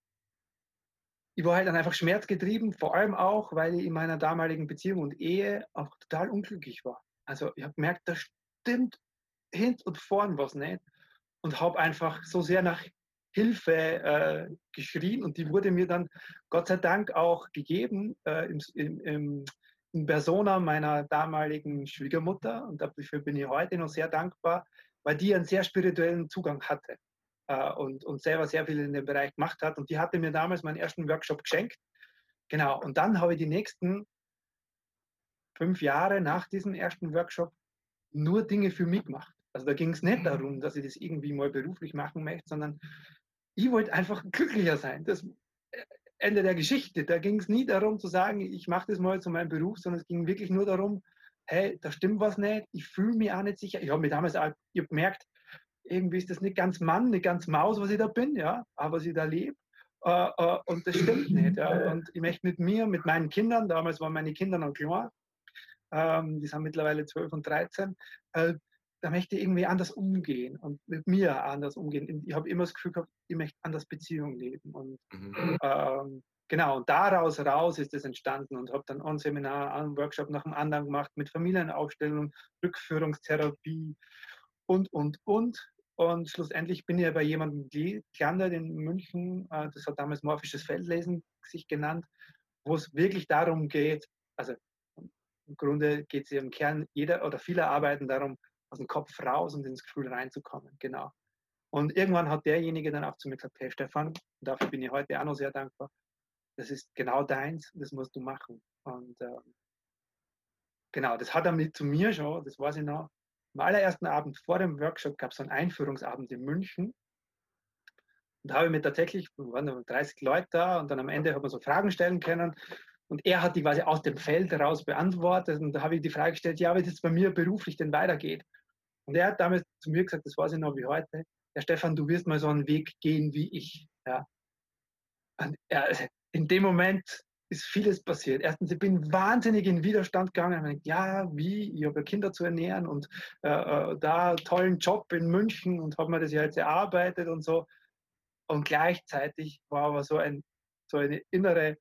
ich war halt dann einfach schmerzgetrieben, vor allem auch, weil ich in meiner damaligen Beziehung und Ehe auch total unglücklich war. Also ich habe gemerkt, da stimmt hint und vorn was nicht und habe einfach so sehr nach Hilfe äh, geschrien und die wurde mir dann Gott sei Dank auch gegeben äh, im, im, in Persona meiner damaligen Schwiegermutter und dafür bin ich heute noch sehr dankbar, weil die einen sehr spirituellen Zugang hatte äh, und, und selber sehr viel in dem Bereich gemacht hat. Und die hatte mir damals meinen ersten Workshop geschenkt. Genau, und dann habe ich die nächsten fünf Jahre nach diesem ersten Workshop nur Dinge für mich gemacht. Also da ging es nicht darum, dass ich das irgendwie mal beruflich machen möchte, sondern ich wollte einfach glücklicher sein. Das äh, Ende der Geschichte. Da ging es nie darum zu sagen, ich mache das mal zu meinem Beruf, sondern es ging wirklich nur darum, hey, da stimmt was nicht, ich fühle mich auch nicht sicher. Ich habe mir damals auch gemerkt, irgendwie ist das nicht ganz Mann, nicht ganz Maus, was ich da bin, ja, aber was ich da lebe. Äh, äh, und das stimmt nicht. Ja. Und ich möchte mit mir, mit meinen Kindern, damals waren meine Kinder noch klein, ähm, die sind mittlerweile 12 und 13, äh, da möchte ich irgendwie anders umgehen und mit mir anders umgehen. Ich habe immer das Gefühl gehabt, ich möchte anders Beziehungen leben. Und mhm. ähm, genau, und daraus raus ist es entstanden und habe dann ein Seminar, einen Workshop nach dem anderen gemacht mit Familienaufstellung, Rückführungstherapie und, und, und. Und schlussendlich bin ich ja bei jemandem gelandet in München, äh, das hat damals morphisches Feldlesen sich genannt, wo es wirklich darum geht, also im Grunde geht es im Kern jeder oder viele arbeiten darum, aus dem Kopf raus und ins Gefühl reinzukommen. Genau. Und irgendwann hat derjenige dann auch zu mir gesagt, hey Stefan, dafür bin ich heute auch noch sehr dankbar. Das ist genau deins, das musst du machen. Und ähm, genau, das hat er mit zu mir schon, das weiß ich noch. Am allerersten Abend vor dem Workshop gab es einen Einführungsabend in München. Und da habe ich mir tatsächlich, waren 30 Leute da und dann am Ende hat man so Fragen stellen können. Und er hat die quasi aus dem Feld heraus beantwortet. Und da habe ich die Frage gestellt, ja, wie es bei mir beruflich denn weitergeht. Und er hat damals zu mir gesagt, das weiß ich noch wie heute, ja Stefan, du wirst mal so einen Weg gehen wie ich. Ja. Und er, in dem Moment ist vieles passiert. Erstens, ich bin wahnsinnig in Widerstand gegangen. Ich denke, ja, wie? Ich habe Kinder zu ernähren und äh, äh da tollen Job in München und habe mir das ja jetzt erarbeitet und so. Und gleichzeitig war aber so, ein, so eine innere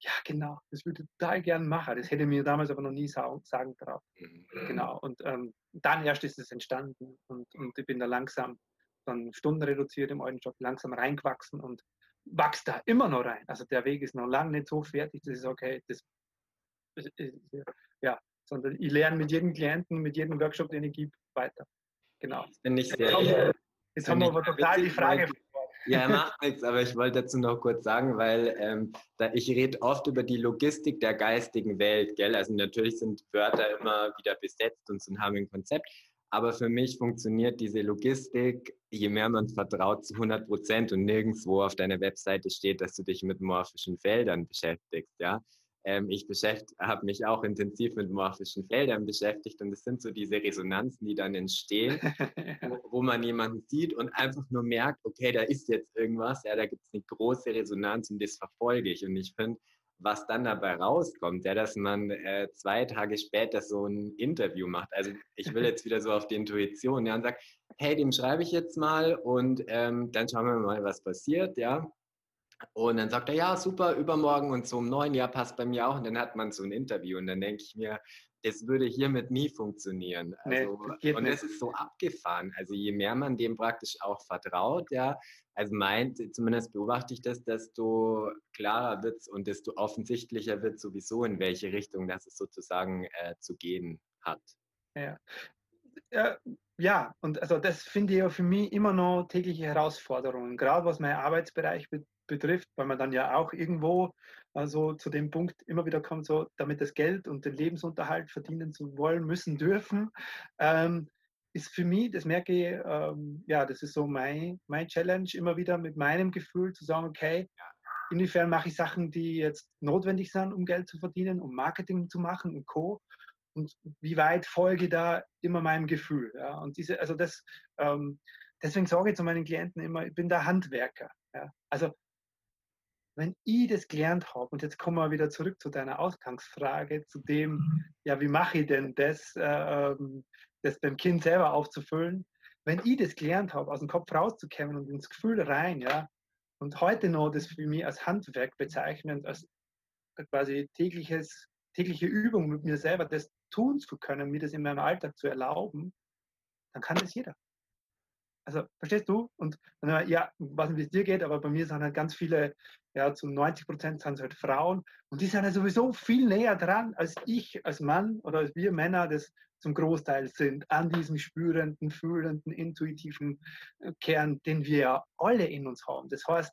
ja, genau, das würde ich total gern machen. Das hätte mir damals aber noch nie sagen, sagen trauen. Mhm. Genau. Und ähm, dann erst ist es entstanden und, und ich bin da langsam dann Stunden reduziert im alten Job, langsam reingewachsen und wächst da immer noch rein. Also der Weg ist noch lange nicht so fertig, das ist okay. Das, ja, sondern ich lerne mit jedem Klienten, mit jedem Workshop, den ich gebe, weiter. Genau. Ich sehr. Jetzt, jetzt haben wir aber total die Frage ja, macht nichts, aber ich wollte dazu noch kurz sagen, weil ähm, da, ich rede oft über die Logistik der geistigen Welt, gell? Also natürlich sind Wörter immer wieder besetzt und sind, haben ein Konzept, aber für mich funktioniert diese Logistik, je mehr man vertraut, zu 100 Prozent und nirgendwo auf deiner Webseite steht, dass du dich mit morphischen Feldern beschäftigst, ja. Ähm, ich habe mich auch intensiv mit morphischen Feldern beschäftigt und es sind so diese Resonanzen, die dann entstehen, wo, wo, man jemanden sieht und einfach nur merkt, okay, da ist jetzt irgendwas, ja, da gibt es eine große Resonanz und das verfolge ich. Und ich finde, was dann dabei rauskommt, ja, dass man äh, zwei Tage später so ein Interview macht. Also ich will jetzt wieder so auf die Intuition, ja, und sagt, hey, dem schreibe ich jetzt mal und ähm, dann schauen wir mal, was passiert, ja. Und dann sagt er, ja, super, übermorgen und so um neun, ja, passt bei mir auch. Und dann hat man so ein Interview und dann denke ich mir, das würde hiermit nie funktionieren. Also, nee, und es ist so abgefahren. Also je mehr man dem praktisch auch vertraut, ja, also meint, zumindest beobachte ich das, desto klarer wird es und desto offensichtlicher wird sowieso, in welche Richtung das es sozusagen äh, zu gehen hat. Ja. ja. Ja, und also das finde ich ja für mich immer noch tägliche Herausforderungen, gerade was meinen Arbeitsbereich betrifft betrifft, weil man dann ja auch irgendwo also zu dem Punkt immer wieder kommt, so damit das Geld und den Lebensunterhalt verdienen zu wollen, müssen, dürfen, ähm, ist für mich, das merke ich, ähm, ja, das ist so mein, mein Challenge, immer wieder mit meinem Gefühl zu sagen, okay, inwiefern mache ich Sachen, die jetzt notwendig sind, um Geld zu verdienen, um Marketing zu machen und Co. Und wie weit folge da immer meinem Gefühl? Ja? Und diese, also das, ähm, deswegen sage ich zu meinen Klienten immer, ich bin der Handwerker. Ja? Also wenn ich das gelernt habe, und jetzt kommen wir wieder zurück zu deiner Ausgangsfrage, zu dem, mhm. ja, wie mache ich denn das, äh, das beim Kind selber aufzufüllen, wenn ich das gelernt habe, aus dem Kopf rauszukommen und ins Gefühl rein, ja, und heute noch das für mich als Handwerk bezeichnen, als quasi tägliches, tägliche Übung mit mir selber, das tun zu können, mir das in meinem Alltag zu erlauben, dann kann das jeder. Also, verstehst du? Und ja, weiß nicht, wie es dir geht, aber bei mir sind halt ganz viele, ja, zu 90 Prozent sind es halt Frauen. Und die sind halt sowieso viel näher dran, als ich als Mann oder als wir Männer das zum Großteil sind, an diesem spürenden, fühlenden, intuitiven äh, Kern, den wir ja alle in uns haben. Das heißt,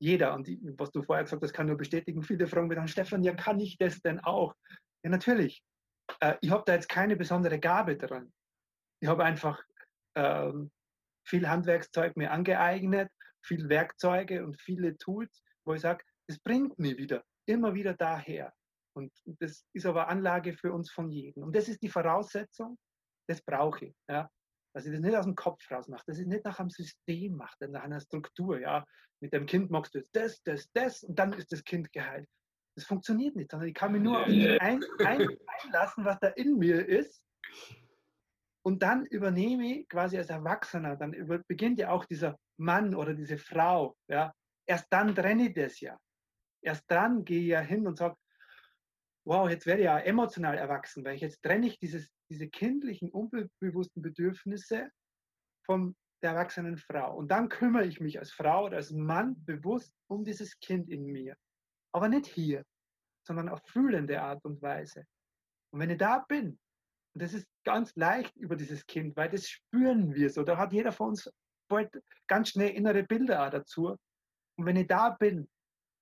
jeder, und was du vorher gesagt hast, kann nur bestätigen, viele fragen mich dann, Stefan, ja, kann ich das denn auch? Ja, natürlich. Äh, ich habe da jetzt keine besondere Gabe dran. Ich habe einfach ähm, viel Handwerkszeug mir angeeignet, viel Werkzeuge und viele Tools, wo ich sage, es bringt mich wieder, immer wieder daher. Und das ist aber Anlage für uns von jedem. Und das ist die Voraussetzung, das brauche ich. Ja? Dass ich das nicht aus dem Kopf raus mache, dass ich nicht nach einem System mache, nach einer Struktur. Ja? Mit dem Kind machst du das, das, das und dann ist das Kind geheilt. Das funktioniert nicht, sondern ich kann mich nur auf das ein, ein, einlassen, was da in mir ist. Und dann übernehme ich quasi als Erwachsener, dann beginnt ja auch dieser Mann oder diese Frau. Ja? Erst dann trenne ich das ja. Erst dann gehe ich ja hin und sage, wow, jetzt werde ich ja emotional erwachsen, weil ich jetzt trenne ich dieses, diese kindlichen, unbewussten Bedürfnisse von der erwachsenen Frau. Und dann kümmere ich mich als Frau oder als Mann bewusst um dieses Kind in mir. Aber nicht hier, sondern auf fühlende Art und Weise. Und wenn ich da bin, und das ist ganz leicht über dieses Kind, weil das spüren wir so, da hat jeder von uns ganz schnell innere Bilder auch dazu. Und wenn ich da bin,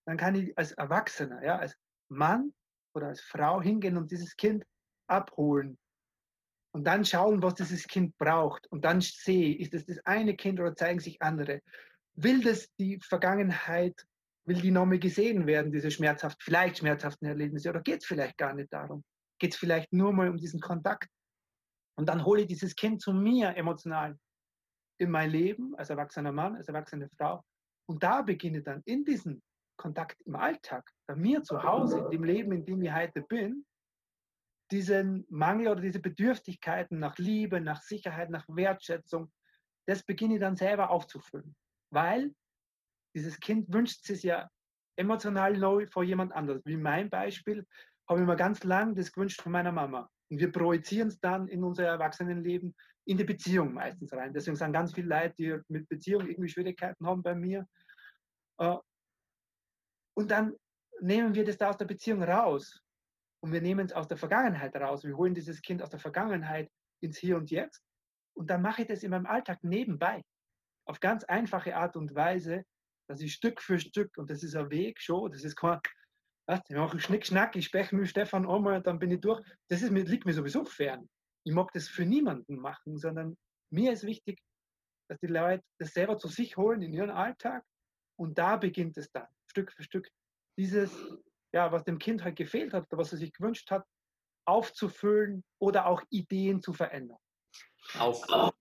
dann kann ich als Erwachsener, ja, als Mann oder als Frau hingehen und dieses Kind abholen und dann schauen, was dieses Kind braucht und dann sehe, ist es das eine Kind oder zeigen sich andere? Will das die Vergangenheit, will die nochmal gesehen werden, diese schmerzhaft, vielleicht schmerzhaften Erlebnisse oder geht es vielleicht gar nicht darum? Geht es vielleicht nur mal um diesen Kontakt? Und dann hole ich dieses Kind zu mir emotional in mein Leben als erwachsener Mann, als erwachsene Frau. Und da beginne dann in diesem Kontakt im Alltag, bei mir zu Hause, in dem Leben, in dem ich heute bin, diesen Mangel oder diese Bedürftigkeiten nach Liebe, nach Sicherheit, nach Wertschätzung, das beginne ich dann selber aufzufüllen. Weil dieses Kind wünscht sich ja emotional neu vor jemand anderes. Wie mein Beispiel habe ich mir ganz lang das gewünscht von meiner Mama. Und wir projizieren es dann in unser Erwachsenenleben in die Beziehung meistens rein. Deswegen sind ganz viele Leute, die mit Beziehung irgendwie Schwierigkeiten haben bei mir. Äh, und dann nehmen wir das da aus der Beziehung raus. Und wir nehmen es aus der Vergangenheit raus. Wir holen dieses Kind aus der Vergangenheit ins Hier und Jetzt. Und dann mache ich das in meinem Alltag nebenbei. Auf ganz einfache Art und Weise, dass ich Stück für Stück, und das ist ein Weg schon, das ist kein, ich mache Schnick, Schnack, ich spreche mit Stefan einmal, dann bin ich durch. Das ist, liegt mir sowieso fern. Ich mag das für niemanden machen, sondern mir ist wichtig, dass die Leute das selber zu sich holen in ihren Alltag. Und da beginnt es dann. Stück für Stück dieses, ja, was dem Kind halt gefehlt hat, was er sich gewünscht hat, aufzufüllen oder auch Ideen zu verändern. Aufzunehmen.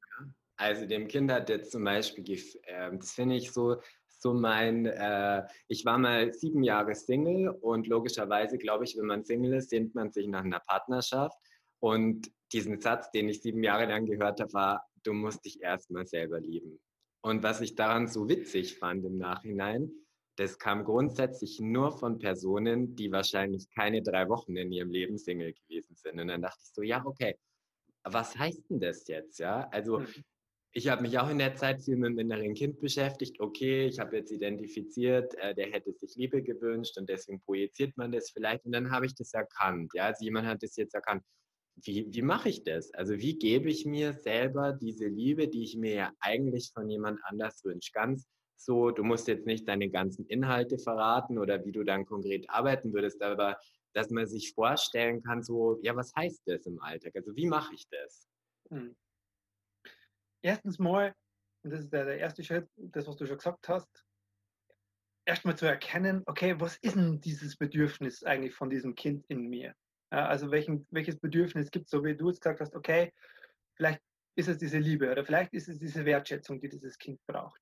Also dem Kind hat jetzt zum Beispiel, äh, das finde ich so, so mein, äh, ich war mal sieben Jahre Single und logischerweise glaube ich, wenn man Single ist, sehnt man sich nach einer Partnerschaft. Und diesen Satz, den ich sieben Jahre lang gehört habe, war, du musst dich erstmal selber lieben. Und was ich daran so witzig fand im Nachhinein, das kam grundsätzlich nur von Personen, die wahrscheinlich keine drei Wochen in ihrem Leben Single gewesen sind. Und dann dachte ich so, ja, okay, was heißt denn das jetzt? Ja, also mhm. Ich habe mich auch in der Zeit viel mit dem inneren Kind beschäftigt. Okay, ich habe jetzt identifiziert, äh, der hätte sich Liebe gewünscht und deswegen projiziert man das vielleicht. Und dann habe ich das erkannt. Ja, also jemand hat das jetzt erkannt. Wie, wie mache ich das? Also wie gebe ich mir selber diese Liebe, die ich mir ja eigentlich von jemand anders wünsche? Ganz so, du musst jetzt nicht deine ganzen Inhalte verraten oder wie du dann konkret arbeiten würdest, aber dass man sich vorstellen kann, so, ja, was heißt das im Alltag? Also wie mache ich das? Hm. Erstens mal, und das ist der, der erste Schritt, das, was du schon gesagt hast, erstmal zu erkennen, okay, was ist denn dieses Bedürfnis eigentlich von diesem Kind in mir? also welchen, welches Bedürfnis gibt es, so wie du jetzt gesagt hast, okay, vielleicht ist es diese Liebe oder vielleicht ist es diese Wertschätzung, die dieses Kind braucht.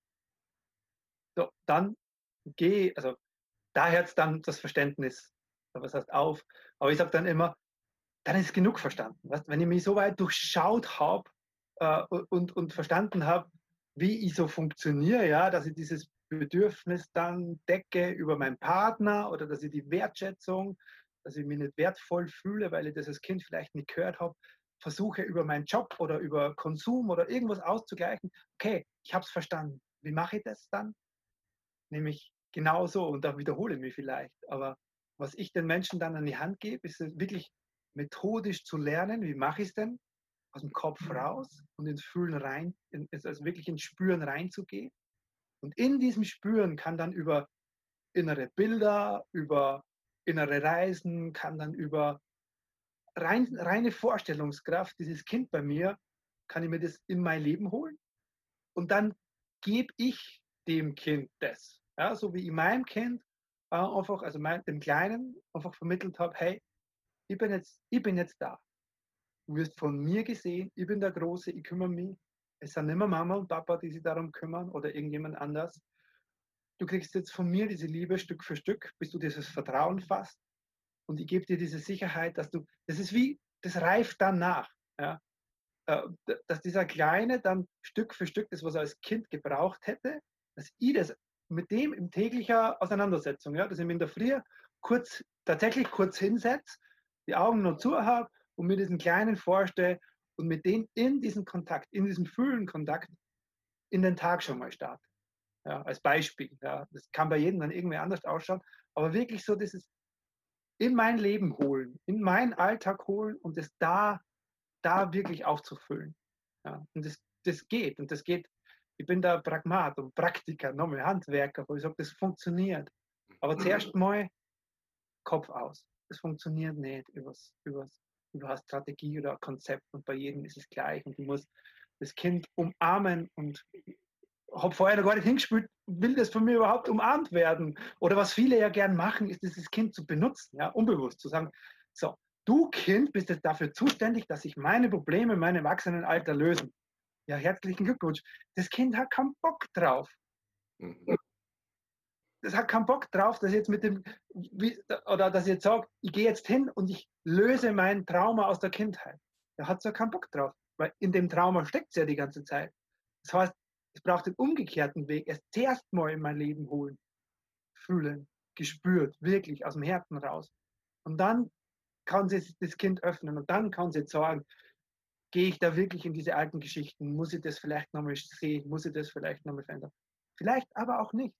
So, dann gehe, also da hört dann das Verständnis, was heißt auf. Aber ich sage dann immer, dann ist genug verstanden. Weißt? Wenn ich mich so weit durchschaut habe äh, und, und verstanden habe, wie ich so funktioniere, ja, dass ich dieses Bedürfnis dann decke über meinen Partner oder dass ich die Wertschätzung, dass ich mich nicht wertvoll fühle, weil ich das als Kind vielleicht nicht gehört habe, versuche über meinen Job oder über Konsum oder irgendwas auszugleichen, okay, ich habe es verstanden. Wie mache ich das dann? Nämlich genauso und da wiederhole ich mich vielleicht. Aber was ich den Menschen dann an die Hand gebe, ist wirklich methodisch zu lernen, wie mache ich es denn? Aus dem Kopf raus und ins Fühlen rein, also wirklich ins Spüren reinzugehen. Und in diesem Spüren kann dann über innere Bilder, über innere Reisen, kann dann über rein, reine Vorstellungskraft, dieses Kind bei mir, kann ich mir das in mein Leben holen. Und dann gebe ich dem Kind das. Ja, so wie ich meinem Kind äh, einfach, also mein, dem Kleinen, einfach vermittelt habe, hey, ich bin, jetzt, ich bin jetzt da. Du wirst von mir gesehen, ich bin der Große, ich kümmere mich. Es sind immer Mama und Papa, die sich darum kümmern oder irgendjemand anders. Du kriegst jetzt von mir diese Liebe Stück für Stück, bis du dieses Vertrauen fasst und ich gebe dir diese Sicherheit, dass du, das ist wie, das reift dann nach. Ja? Äh, dass dieser Kleine dann Stück für Stück das, was er als Kind gebraucht hätte, dass ich das mit dem in täglicher Auseinandersetzung, ja, dass ich mich in der Früh kurz, tatsächlich kurz hinsetze, die Augen nur zu habe und mir diesen Kleinen vorstelle und mit dem in diesen Kontakt, in diesen Fühlen-Kontakt in den Tag schon mal starte. Ja, als Beispiel. Ja. Das kann bei jedem dann irgendwie anders ausschauen, aber wirklich so dieses in mein Leben holen, in meinen Alltag holen und es da, da wirklich aufzufüllen. Ja, und das, das geht. Und das geht, ich bin da Pragmat und Praktiker, nochmal Handwerker, wo ich sage, das funktioniert. Aber zuerst mal Kopf aus. Das funktioniert nicht übers, übers, über eine Strategie oder Konzept und bei jedem ist es gleich und du musst das Kind umarmen und habe vorher noch gar nicht hingespielt, will das von mir überhaupt umarmt werden? Oder was viele ja gern machen, ist dieses Kind zu benutzen, ja, unbewusst zu sagen, so, du Kind bist jetzt dafür zuständig, dass sich meine Probleme in meinem Erwachsenenalter lösen. Ja, herzlichen Glückwunsch. Das Kind hat keinen Bock drauf. Mhm. Das hat keinen Bock drauf, dass jetzt mit dem, oder dass jetzt sage, ich gehe jetzt hin und ich löse mein Trauma aus der Kindheit. Er hat so keinen Bock drauf, weil in dem Trauma steckt es ja die ganze Zeit. Das heißt, es braucht den umgekehrten Weg. Es zuerst mal in mein Leben holen, fühlen, gespürt, wirklich aus dem Herzen raus. Und dann kann sie das Kind öffnen und dann kann sie jetzt sagen, gehe ich da wirklich in diese alten Geschichten? Muss ich das vielleicht nochmal sehen? Muss ich das vielleicht nochmal verändern? Vielleicht aber auch nicht.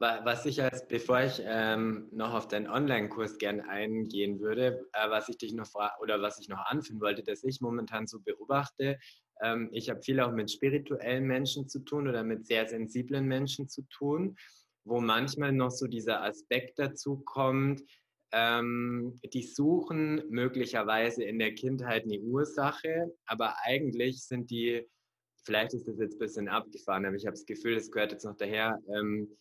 Was ich als, bevor ich ähm, noch auf deinen Online-Kurs gerne eingehen würde, äh, was ich dich noch oder was ich noch anführen wollte, dass ich momentan so beobachte, ähm, ich habe viel auch mit spirituellen Menschen zu tun oder mit sehr sensiblen Menschen zu tun, wo manchmal noch so dieser Aspekt dazu kommt, ähm, die suchen möglicherweise in der Kindheit eine Ursache, aber eigentlich sind die, vielleicht ist das jetzt ein bisschen abgefahren, aber ich habe das Gefühl, es gehört jetzt noch daher, ähm,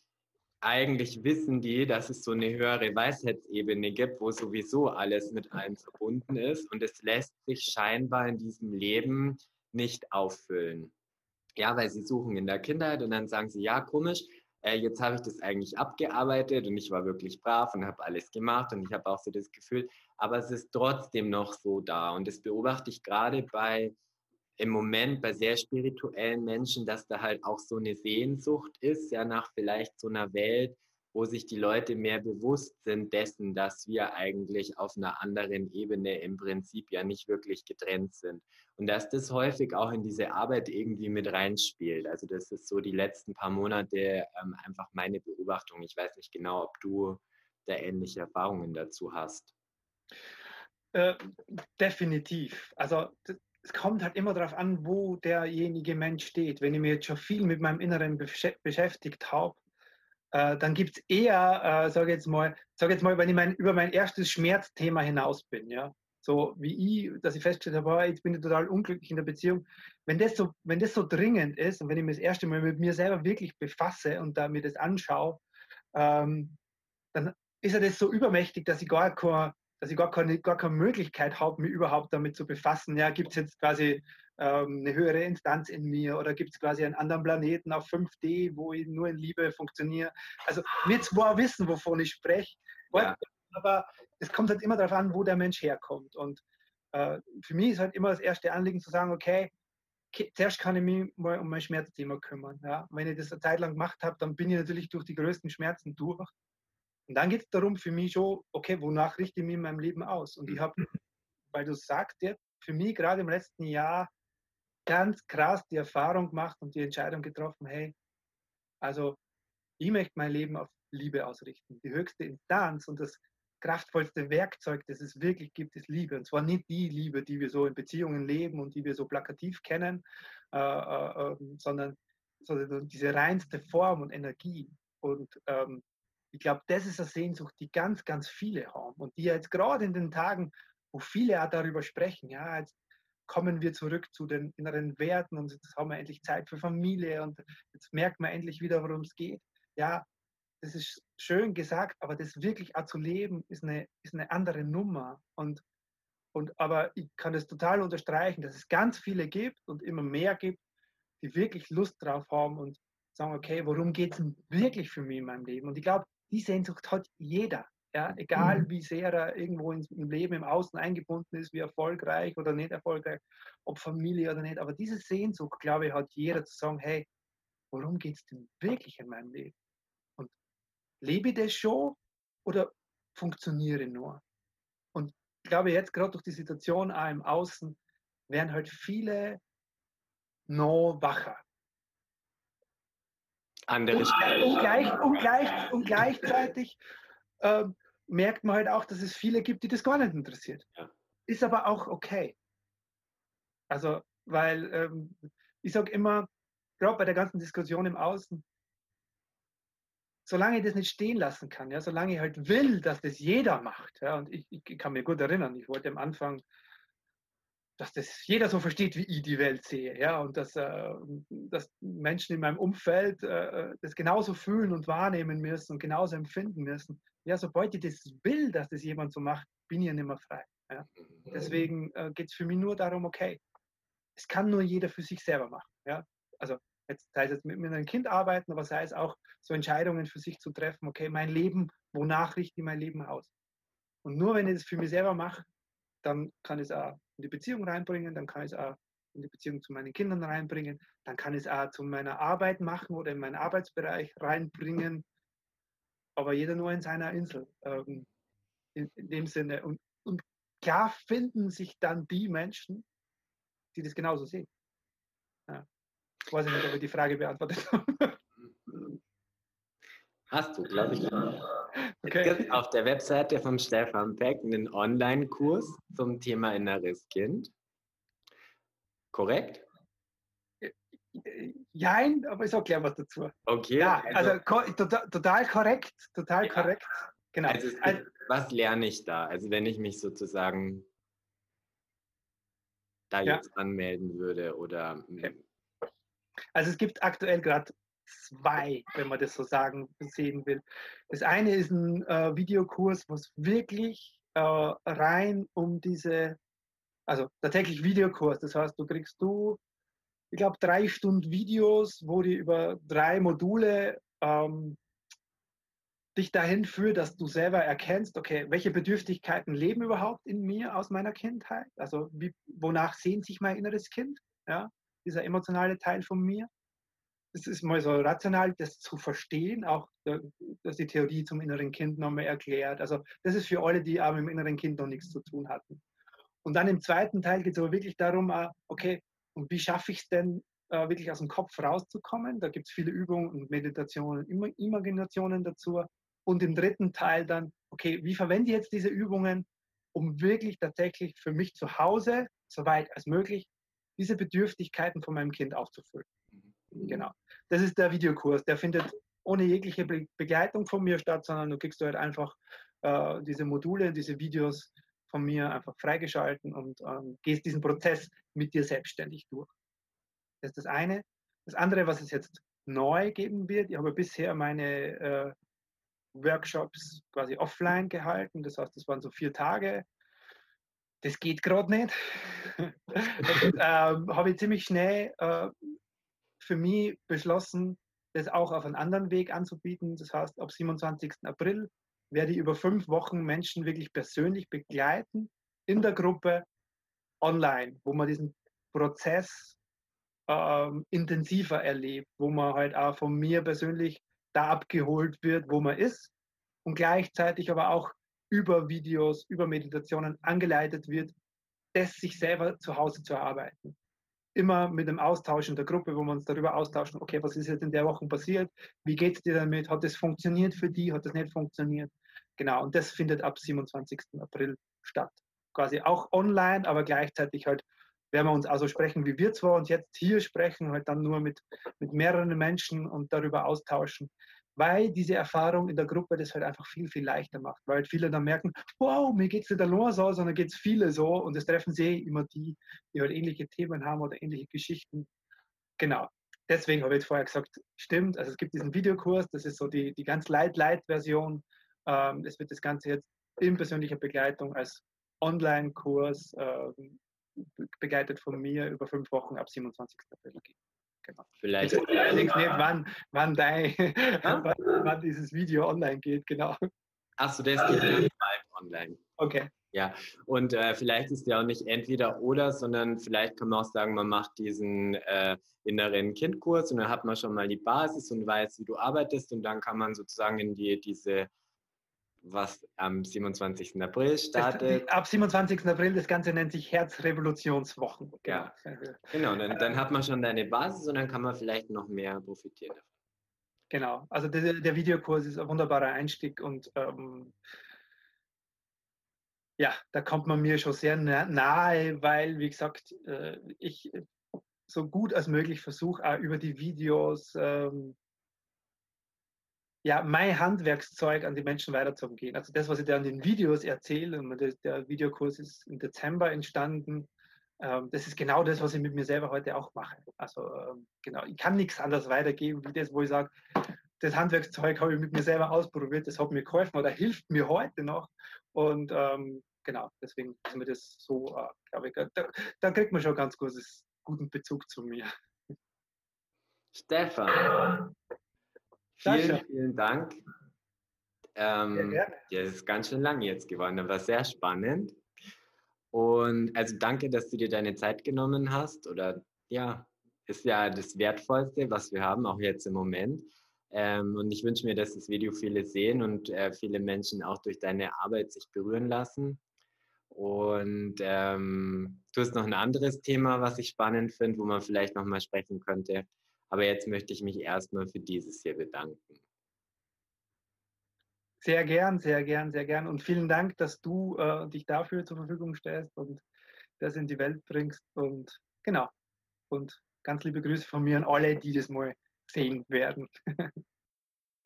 eigentlich wissen die, dass es so eine höhere Weisheitsebene gibt, wo sowieso alles mit allem verbunden ist und es lässt sich scheinbar in diesem Leben nicht auffüllen. Ja, weil sie suchen in der Kindheit und dann sagen sie, ja, komisch, äh, jetzt habe ich das eigentlich abgearbeitet und ich war wirklich brav und habe alles gemacht und ich habe auch so das Gefühl, aber es ist trotzdem noch so da und das beobachte ich gerade bei im Moment bei sehr spirituellen Menschen, dass da halt auch so eine Sehnsucht ist, ja, nach vielleicht so einer Welt, wo sich die Leute mehr bewusst sind dessen, dass wir eigentlich auf einer anderen Ebene im Prinzip ja nicht wirklich getrennt sind. Und dass das häufig auch in diese Arbeit irgendwie mit reinspielt. Also das ist so die letzten paar Monate ähm, einfach meine Beobachtung. Ich weiß nicht genau, ob du da ähnliche Erfahrungen dazu hast. Äh, definitiv. Also es kommt halt immer darauf an, wo derjenige Mensch steht. Wenn ich mir jetzt schon viel mit meinem Inneren beschäftigt habe, äh, dann gibt es eher, äh, sage jetzt mal, sag jetzt mal, wenn ich mein, über mein erstes Schmerzthema hinaus bin, ja, so wie ich, dass ich festgestellt habe, oh, jetzt bin ich total unglücklich in der Beziehung. Wenn das so, wenn das so dringend ist und wenn ich mich das erste Mal mit mir selber wirklich befasse und da mir das anschaue, ähm, dann ist ja das so übermächtig, dass ich gar keine dass ich gar keine, gar keine Möglichkeit habe, mich überhaupt damit zu befassen. Ja, gibt es jetzt quasi ähm, eine höhere Instanz in mir oder gibt es quasi einen anderen Planeten auf 5D, wo ich nur in Liebe funktioniere? Also mir zwar wissen, wovon ich spreche, ja. aber es kommt halt immer darauf an, wo der Mensch herkommt. Und äh, für mich ist halt immer das erste Anliegen zu sagen, okay, zuerst kann ich mich mal um mein Schmerzthema kümmern. Ja? Wenn ich das eine Zeit lang gemacht habe, dann bin ich natürlich durch die größten Schmerzen durch. Und dann geht es darum für mich schon, okay, wonach richte ich mich in meinem Leben aus? Und ich habe weil du sagst, jetzt für mich gerade im letzten Jahr ganz krass die Erfahrung gemacht und die Entscheidung getroffen, hey, also ich möchte mein Leben auf Liebe ausrichten. Die höchste Instanz und das kraftvollste Werkzeug, das es wirklich gibt, ist Liebe. Und zwar nicht die Liebe, die wir so in Beziehungen leben und die wir so plakativ kennen, äh, äh, ähm, sondern, sondern, diese reinste Form und Energie. Und ähm, ich glaube, das ist eine Sehnsucht, die ganz, ganz viele haben und die jetzt gerade in den Tagen, wo viele auch darüber sprechen, ja, jetzt kommen wir zurück zu den inneren Werten und jetzt haben wir endlich Zeit für Familie und jetzt merkt man endlich wieder, worum es geht. Ja, das ist schön gesagt, aber das wirklich auch zu leben, ist eine, ist eine andere Nummer. Und, und, aber ich kann das total unterstreichen, dass es ganz viele gibt und immer mehr gibt, die wirklich Lust drauf haben und sagen, okay, worum geht es wirklich für mich in meinem Leben? Und ich glaube, die Sehnsucht hat jeder. Ja, egal mhm. wie sehr er irgendwo im Leben im Außen eingebunden ist, wie erfolgreich oder nicht erfolgreich, ob Familie oder nicht. Aber diese Sehnsucht, glaube ich, hat jeder zu sagen, hey, worum geht es denn wirklich in meinem Leben? lebe ich das schon oder funktioniere nur? Und ich glaube, jetzt gerade durch die Situation auch im Außen werden halt viele noch wacher. Andere und, und, gleich, und, gleich, und gleichzeitig äh, merkt man halt auch, dass es viele gibt, die das gar nicht interessiert. Ja. Ist aber auch okay. Also, weil ähm, ich sage immer, gerade bei der ganzen Diskussion im Außen, solange ich das nicht stehen lassen kann, ja, solange ich halt will, dass das jeder macht, ja, und ich, ich kann mir gut erinnern, ich wollte am Anfang, dass das jeder so versteht, wie ich die Welt sehe, ja, und dass, äh, dass Menschen in meinem Umfeld äh, das genauso fühlen und wahrnehmen müssen und genauso empfinden müssen. Ja, sobald ich das will, dass das jemand so macht, bin ich ja nicht mehr frei. Ja. Deswegen äh, geht es für mich nur darum, okay, es kann nur jeder für sich selber machen. Ja. Also Jetzt, sei es jetzt mit, mit einem Kind arbeiten, aber sei es auch so Entscheidungen für sich zu treffen, okay, mein Leben, wonach richte ich mein Leben aus? Und nur wenn ich das für mich selber mache, dann kann ich es auch in die Beziehung reinbringen, dann kann ich es auch in die Beziehung zu meinen Kindern reinbringen, dann kann ich es auch zu meiner Arbeit machen oder in meinen Arbeitsbereich reinbringen, aber jeder nur in seiner Insel. Ähm, in, in, dem Sinne. Und, und klar finden sich dann die Menschen, die das genauso sehen. Ja. Ich weiß nicht, ob ich die Frage beantwortet habe. Hast du, glaube ich. Okay. Es gibt auf der Webseite von Stefan Peck einen Online-Kurs zum Thema inneres Kind. Korrekt? Nein, aber ich sage gleich was dazu. Okay. Ja, also, also total, total, korrekt, total ja. korrekt. Genau. Also, also, was lerne ich da? Also wenn ich mich sozusagen da ja. jetzt anmelden würde oder okay. Also es gibt aktuell gerade zwei, wenn man das so sagen sehen will. Das eine ist ein äh, Videokurs, was wirklich äh, rein um diese, also tatsächlich Videokurs. Das heißt, du kriegst du, ich glaube, drei Stunden Videos, wo die über drei Module ähm, dich dahin führt, dass du selber erkennst, okay, welche Bedürftigkeiten leben überhaupt in mir aus meiner Kindheit? Also wie, wonach sehnt sich mein inneres Kind? Ja? dieser emotionale Teil von mir. Es ist mal so rational, das zu verstehen, auch dass die Theorie zum inneren Kind nochmal erklärt. Also das ist für alle, die aber mit dem inneren Kind noch nichts zu tun hatten. Und dann im zweiten Teil geht es aber wirklich darum, äh, okay, und wie schaffe ich es denn, äh, wirklich aus dem Kopf rauszukommen? Da gibt es viele Übungen und Meditationen, Imaginationen dazu. Und im dritten Teil dann, okay, wie verwende ich jetzt diese Übungen, um wirklich tatsächlich für mich zu Hause, soweit als möglich, diese Bedürftigkeiten von meinem Kind aufzufüllen. Mhm. Genau. Das ist der Videokurs. Der findet ohne jegliche Be Begleitung von mir statt, sondern du kriegst du halt einfach äh, diese Module, diese Videos von mir einfach freigeschalten und ähm, gehst diesen Prozess mit dir selbstständig durch. Das ist das eine. Das andere, was es jetzt neu geben wird, ich habe bisher meine äh, Workshops quasi offline gehalten. Das heißt, das waren so vier Tage das geht gerade nicht. ähm, habe ich ziemlich schnell äh, für mich beschlossen, das auch auf einen anderen Weg anzubieten. Das heißt, ab 27. April werde ich über fünf Wochen Menschen wirklich persönlich begleiten in der Gruppe online, wo man diesen Prozess ähm, intensiver erlebt, wo man halt auch von mir persönlich da abgeholt wird, wo man ist und gleichzeitig aber auch über Videos, über Meditationen angeleitet wird, das sich selber zu Hause zu erarbeiten. Immer mit dem Austausch in der Gruppe, wo wir uns darüber austauschen, okay, was ist jetzt in der Woche passiert? Wie geht es dir damit? Hat das funktioniert für die? Hat das nicht funktioniert? Genau, und das findet ab 27. April statt. Quasi auch online, aber gleichzeitig halt werden wir uns also sprechen, wie wir zwar uns jetzt hier sprechen, halt dann nur mit, mit mehreren Menschen und darüber austauschen, weil diese Erfahrung in der Gruppe das halt einfach viel, viel leichter macht, weil viele dann merken, wow, mir geht es nicht allein so, sondern geht es viele so und es treffen sie immer die, die halt ähnliche Themen haben oder ähnliche Geschichten. Genau. Deswegen habe ich jetzt vorher gesagt, stimmt, also es gibt diesen Videokurs, das ist so die, die ganz Light-Light-Version. Ähm, es wird das Ganze jetzt in persönlicher Begleitung als Online-Kurs ähm, begleitet von mir über fünf Wochen ab 27. April geben. Genau. Vielleicht. Ich weiß allerdings nicht, wann, wann, dein, wann, wann, dieses Video online geht, genau. Achso, der ist live online. Okay. Ja, und äh, vielleicht ist der auch nicht entweder oder, sondern vielleicht kann man auch sagen, man macht diesen äh, inneren Kindkurs und dann hat man schon mal die Basis und weiß, wie du arbeitest und dann kann man sozusagen in die, diese was am 27. April startet. ab 27. April, das Ganze nennt sich Herzrevolutionswochen. Ja, genau. Dann, dann, hat man schon deine Basis und dann kann man vielleicht noch mehr profitieren davon. Genau, also der, der Videokurs ist ein wunderbarer Einstieg und ähm, ja, da kommt man mir schon sehr nahe, weil, wie gesagt, äh, ich so gut als möglich versuche, auch über die Videos ähm, ja, mein Handwerkszeug an die Menschen weiterzugehen. Also das, was ich da an den Videos erzähle, und der Videokurs ist im Dezember entstanden, ähm, das ist genau das, was ich mit mir selber heute auch mache. Also ähm, genau, ich kann nichts anderes weitergeben, wie das, wo ich sage, das Handwerkszeug habe ich mit mir selber ausprobiert, das hat mir geholfen oder hilft mir heute noch. Und ähm, genau, deswegen ist mir das so, äh, glaube ich, da, da, kriegt man schon ganz gutes, guten Bezug zu mir. Stefan, Vielen, vielen Dank. Ähm, ja, ja, das ist ganz schön lang jetzt geworden, aber sehr spannend. Und also danke, dass du dir deine Zeit genommen hast. Oder ja, ist ja das Wertvollste, was wir haben, auch jetzt im Moment. Ähm, und ich wünsche mir, dass das Video viele sehen und äh, viele Menschen auch durch deine Arbeit sich berühren lassen. Und ähm, du hast noch ein anderes Thema, was ich spannend finde, wo man vielleicht nochmal sprechen könnte. Aber jetzt möchte ich mich erstmal für dieses hier bedanken. Sehr gern, sehr gern, sehr gern. Und vielen Dank, dass du äh, dich dafür zur Verfügung stellst und das in die Welt bringst. Und genau. Und ganz liebe Grüße von mir an alle, die das mal sehen werden.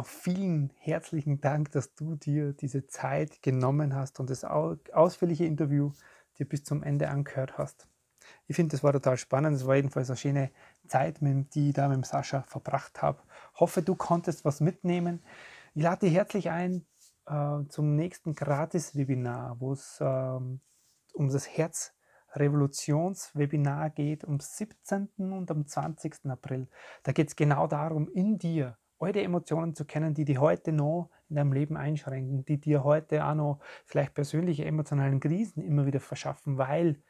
Vielen herzlichen Dank, dass du dir diese Zeit genommen hast und das ausführliche Interview dir bis zum Ende angehört hast. Ich finde, das war total spannend. Es war jedenfalls eine schöne Zeit, die ich da mit Sascha verbracht habe. Hoffe, du konntest was mitnehmen. Ich lade dich herzlich ein äh, zum nächsten Gratis-Webinar, wo es ähm, um das Herz-Revolutions-Webinar geht, am 17. und am 20. April. Da geht es genau darum, in dir eure Emotionen zu kennen, die dich heute noch in deinem Leben einschränken, die dir heute auch noch vielleicht persönliche emotionalen Krisen immer wieder verschaffen, weil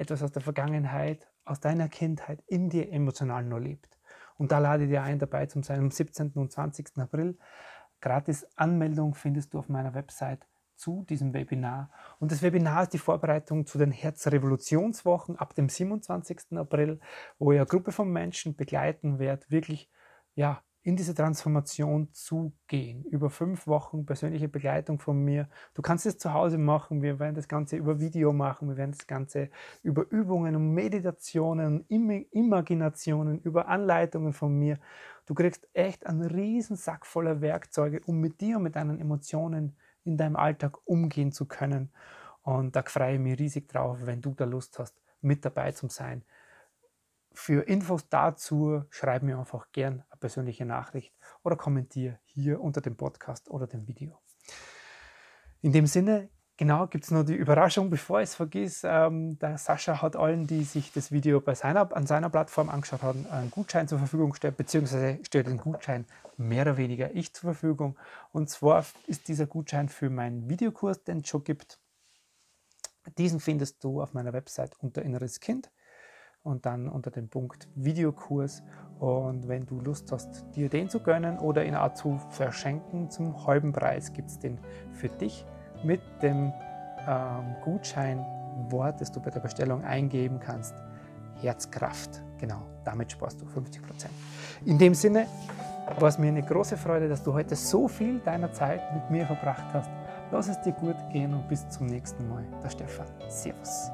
etwas aus der Vergangenheit, aus deiner Kindheit in dir emotional nur lebt. Und da lade ich dir ein, dabei zu sein am 17. und 20. April. Gratis Anmeldung findest du auf meiner Website zu diesem Webinar. Und das Webinar ist die Vorbereitung zu den Herzrevolutionswochen ab dem 27. April, wo ich eine Gruppe von Menschen begleiten werde, wirklich ja, in diese Transformation zu gehen. Über fünf Wochen persönliche Begleitung von mir. Du kannst es zu Hause machen. Wir werden das Ganze über Video machen. Wir werden das Ganze über Übungen und Meditationen, Imaginationen, über Anleitungen von mir. Du kriegst echt einen riesen Sack voller Werkzeuge, um mit dir und mit deinen Emotionen in deinem Alltag umgehen zu können. Und da freue ich mich riesig drauf, wenn du da Lust hast, mit dabei zu sein. Für Infos dazu schreib mir einfach gern eine persönliche Nachricht oder kommentiere hier unter dem Podcast oder dem Video. In dem Sinne, genau, gibt es noch die Überraschung, bevor ich es vergiss. Ähm, der Sascha hat allen, die sich das Video bei seiner, an seiner Plattform angeschaut haben, einen Gutschein zur Verfügung gestellt, beziehungsweise stellt den Gutschein mehr oder weniger ich zur Verfügung. Und zwar ist dieser Gutschein für meinen Videokurs, den es schon gibt. Diesen findest du auf meiner Website unter Inneres Kind und dann unter dem Punkt Videokurs. Und wenn du Lust hast, dir den zu gönnen oder ihn auch zu verschenken zum halben Preis, gibt es den für dich mit dem ähm, Gutschein Wort, das du bei der Bestellung eingeben kannst. Herzkraft. Genau, damit sparst du 50 Prozent. In dem Sinne war es mir eine große Freude, dass du heute so viel deiner Zeit mit mir verbracht hast. Lass es dir gut gehen und bis zum nächsten Mal. Der Stefan. Servus.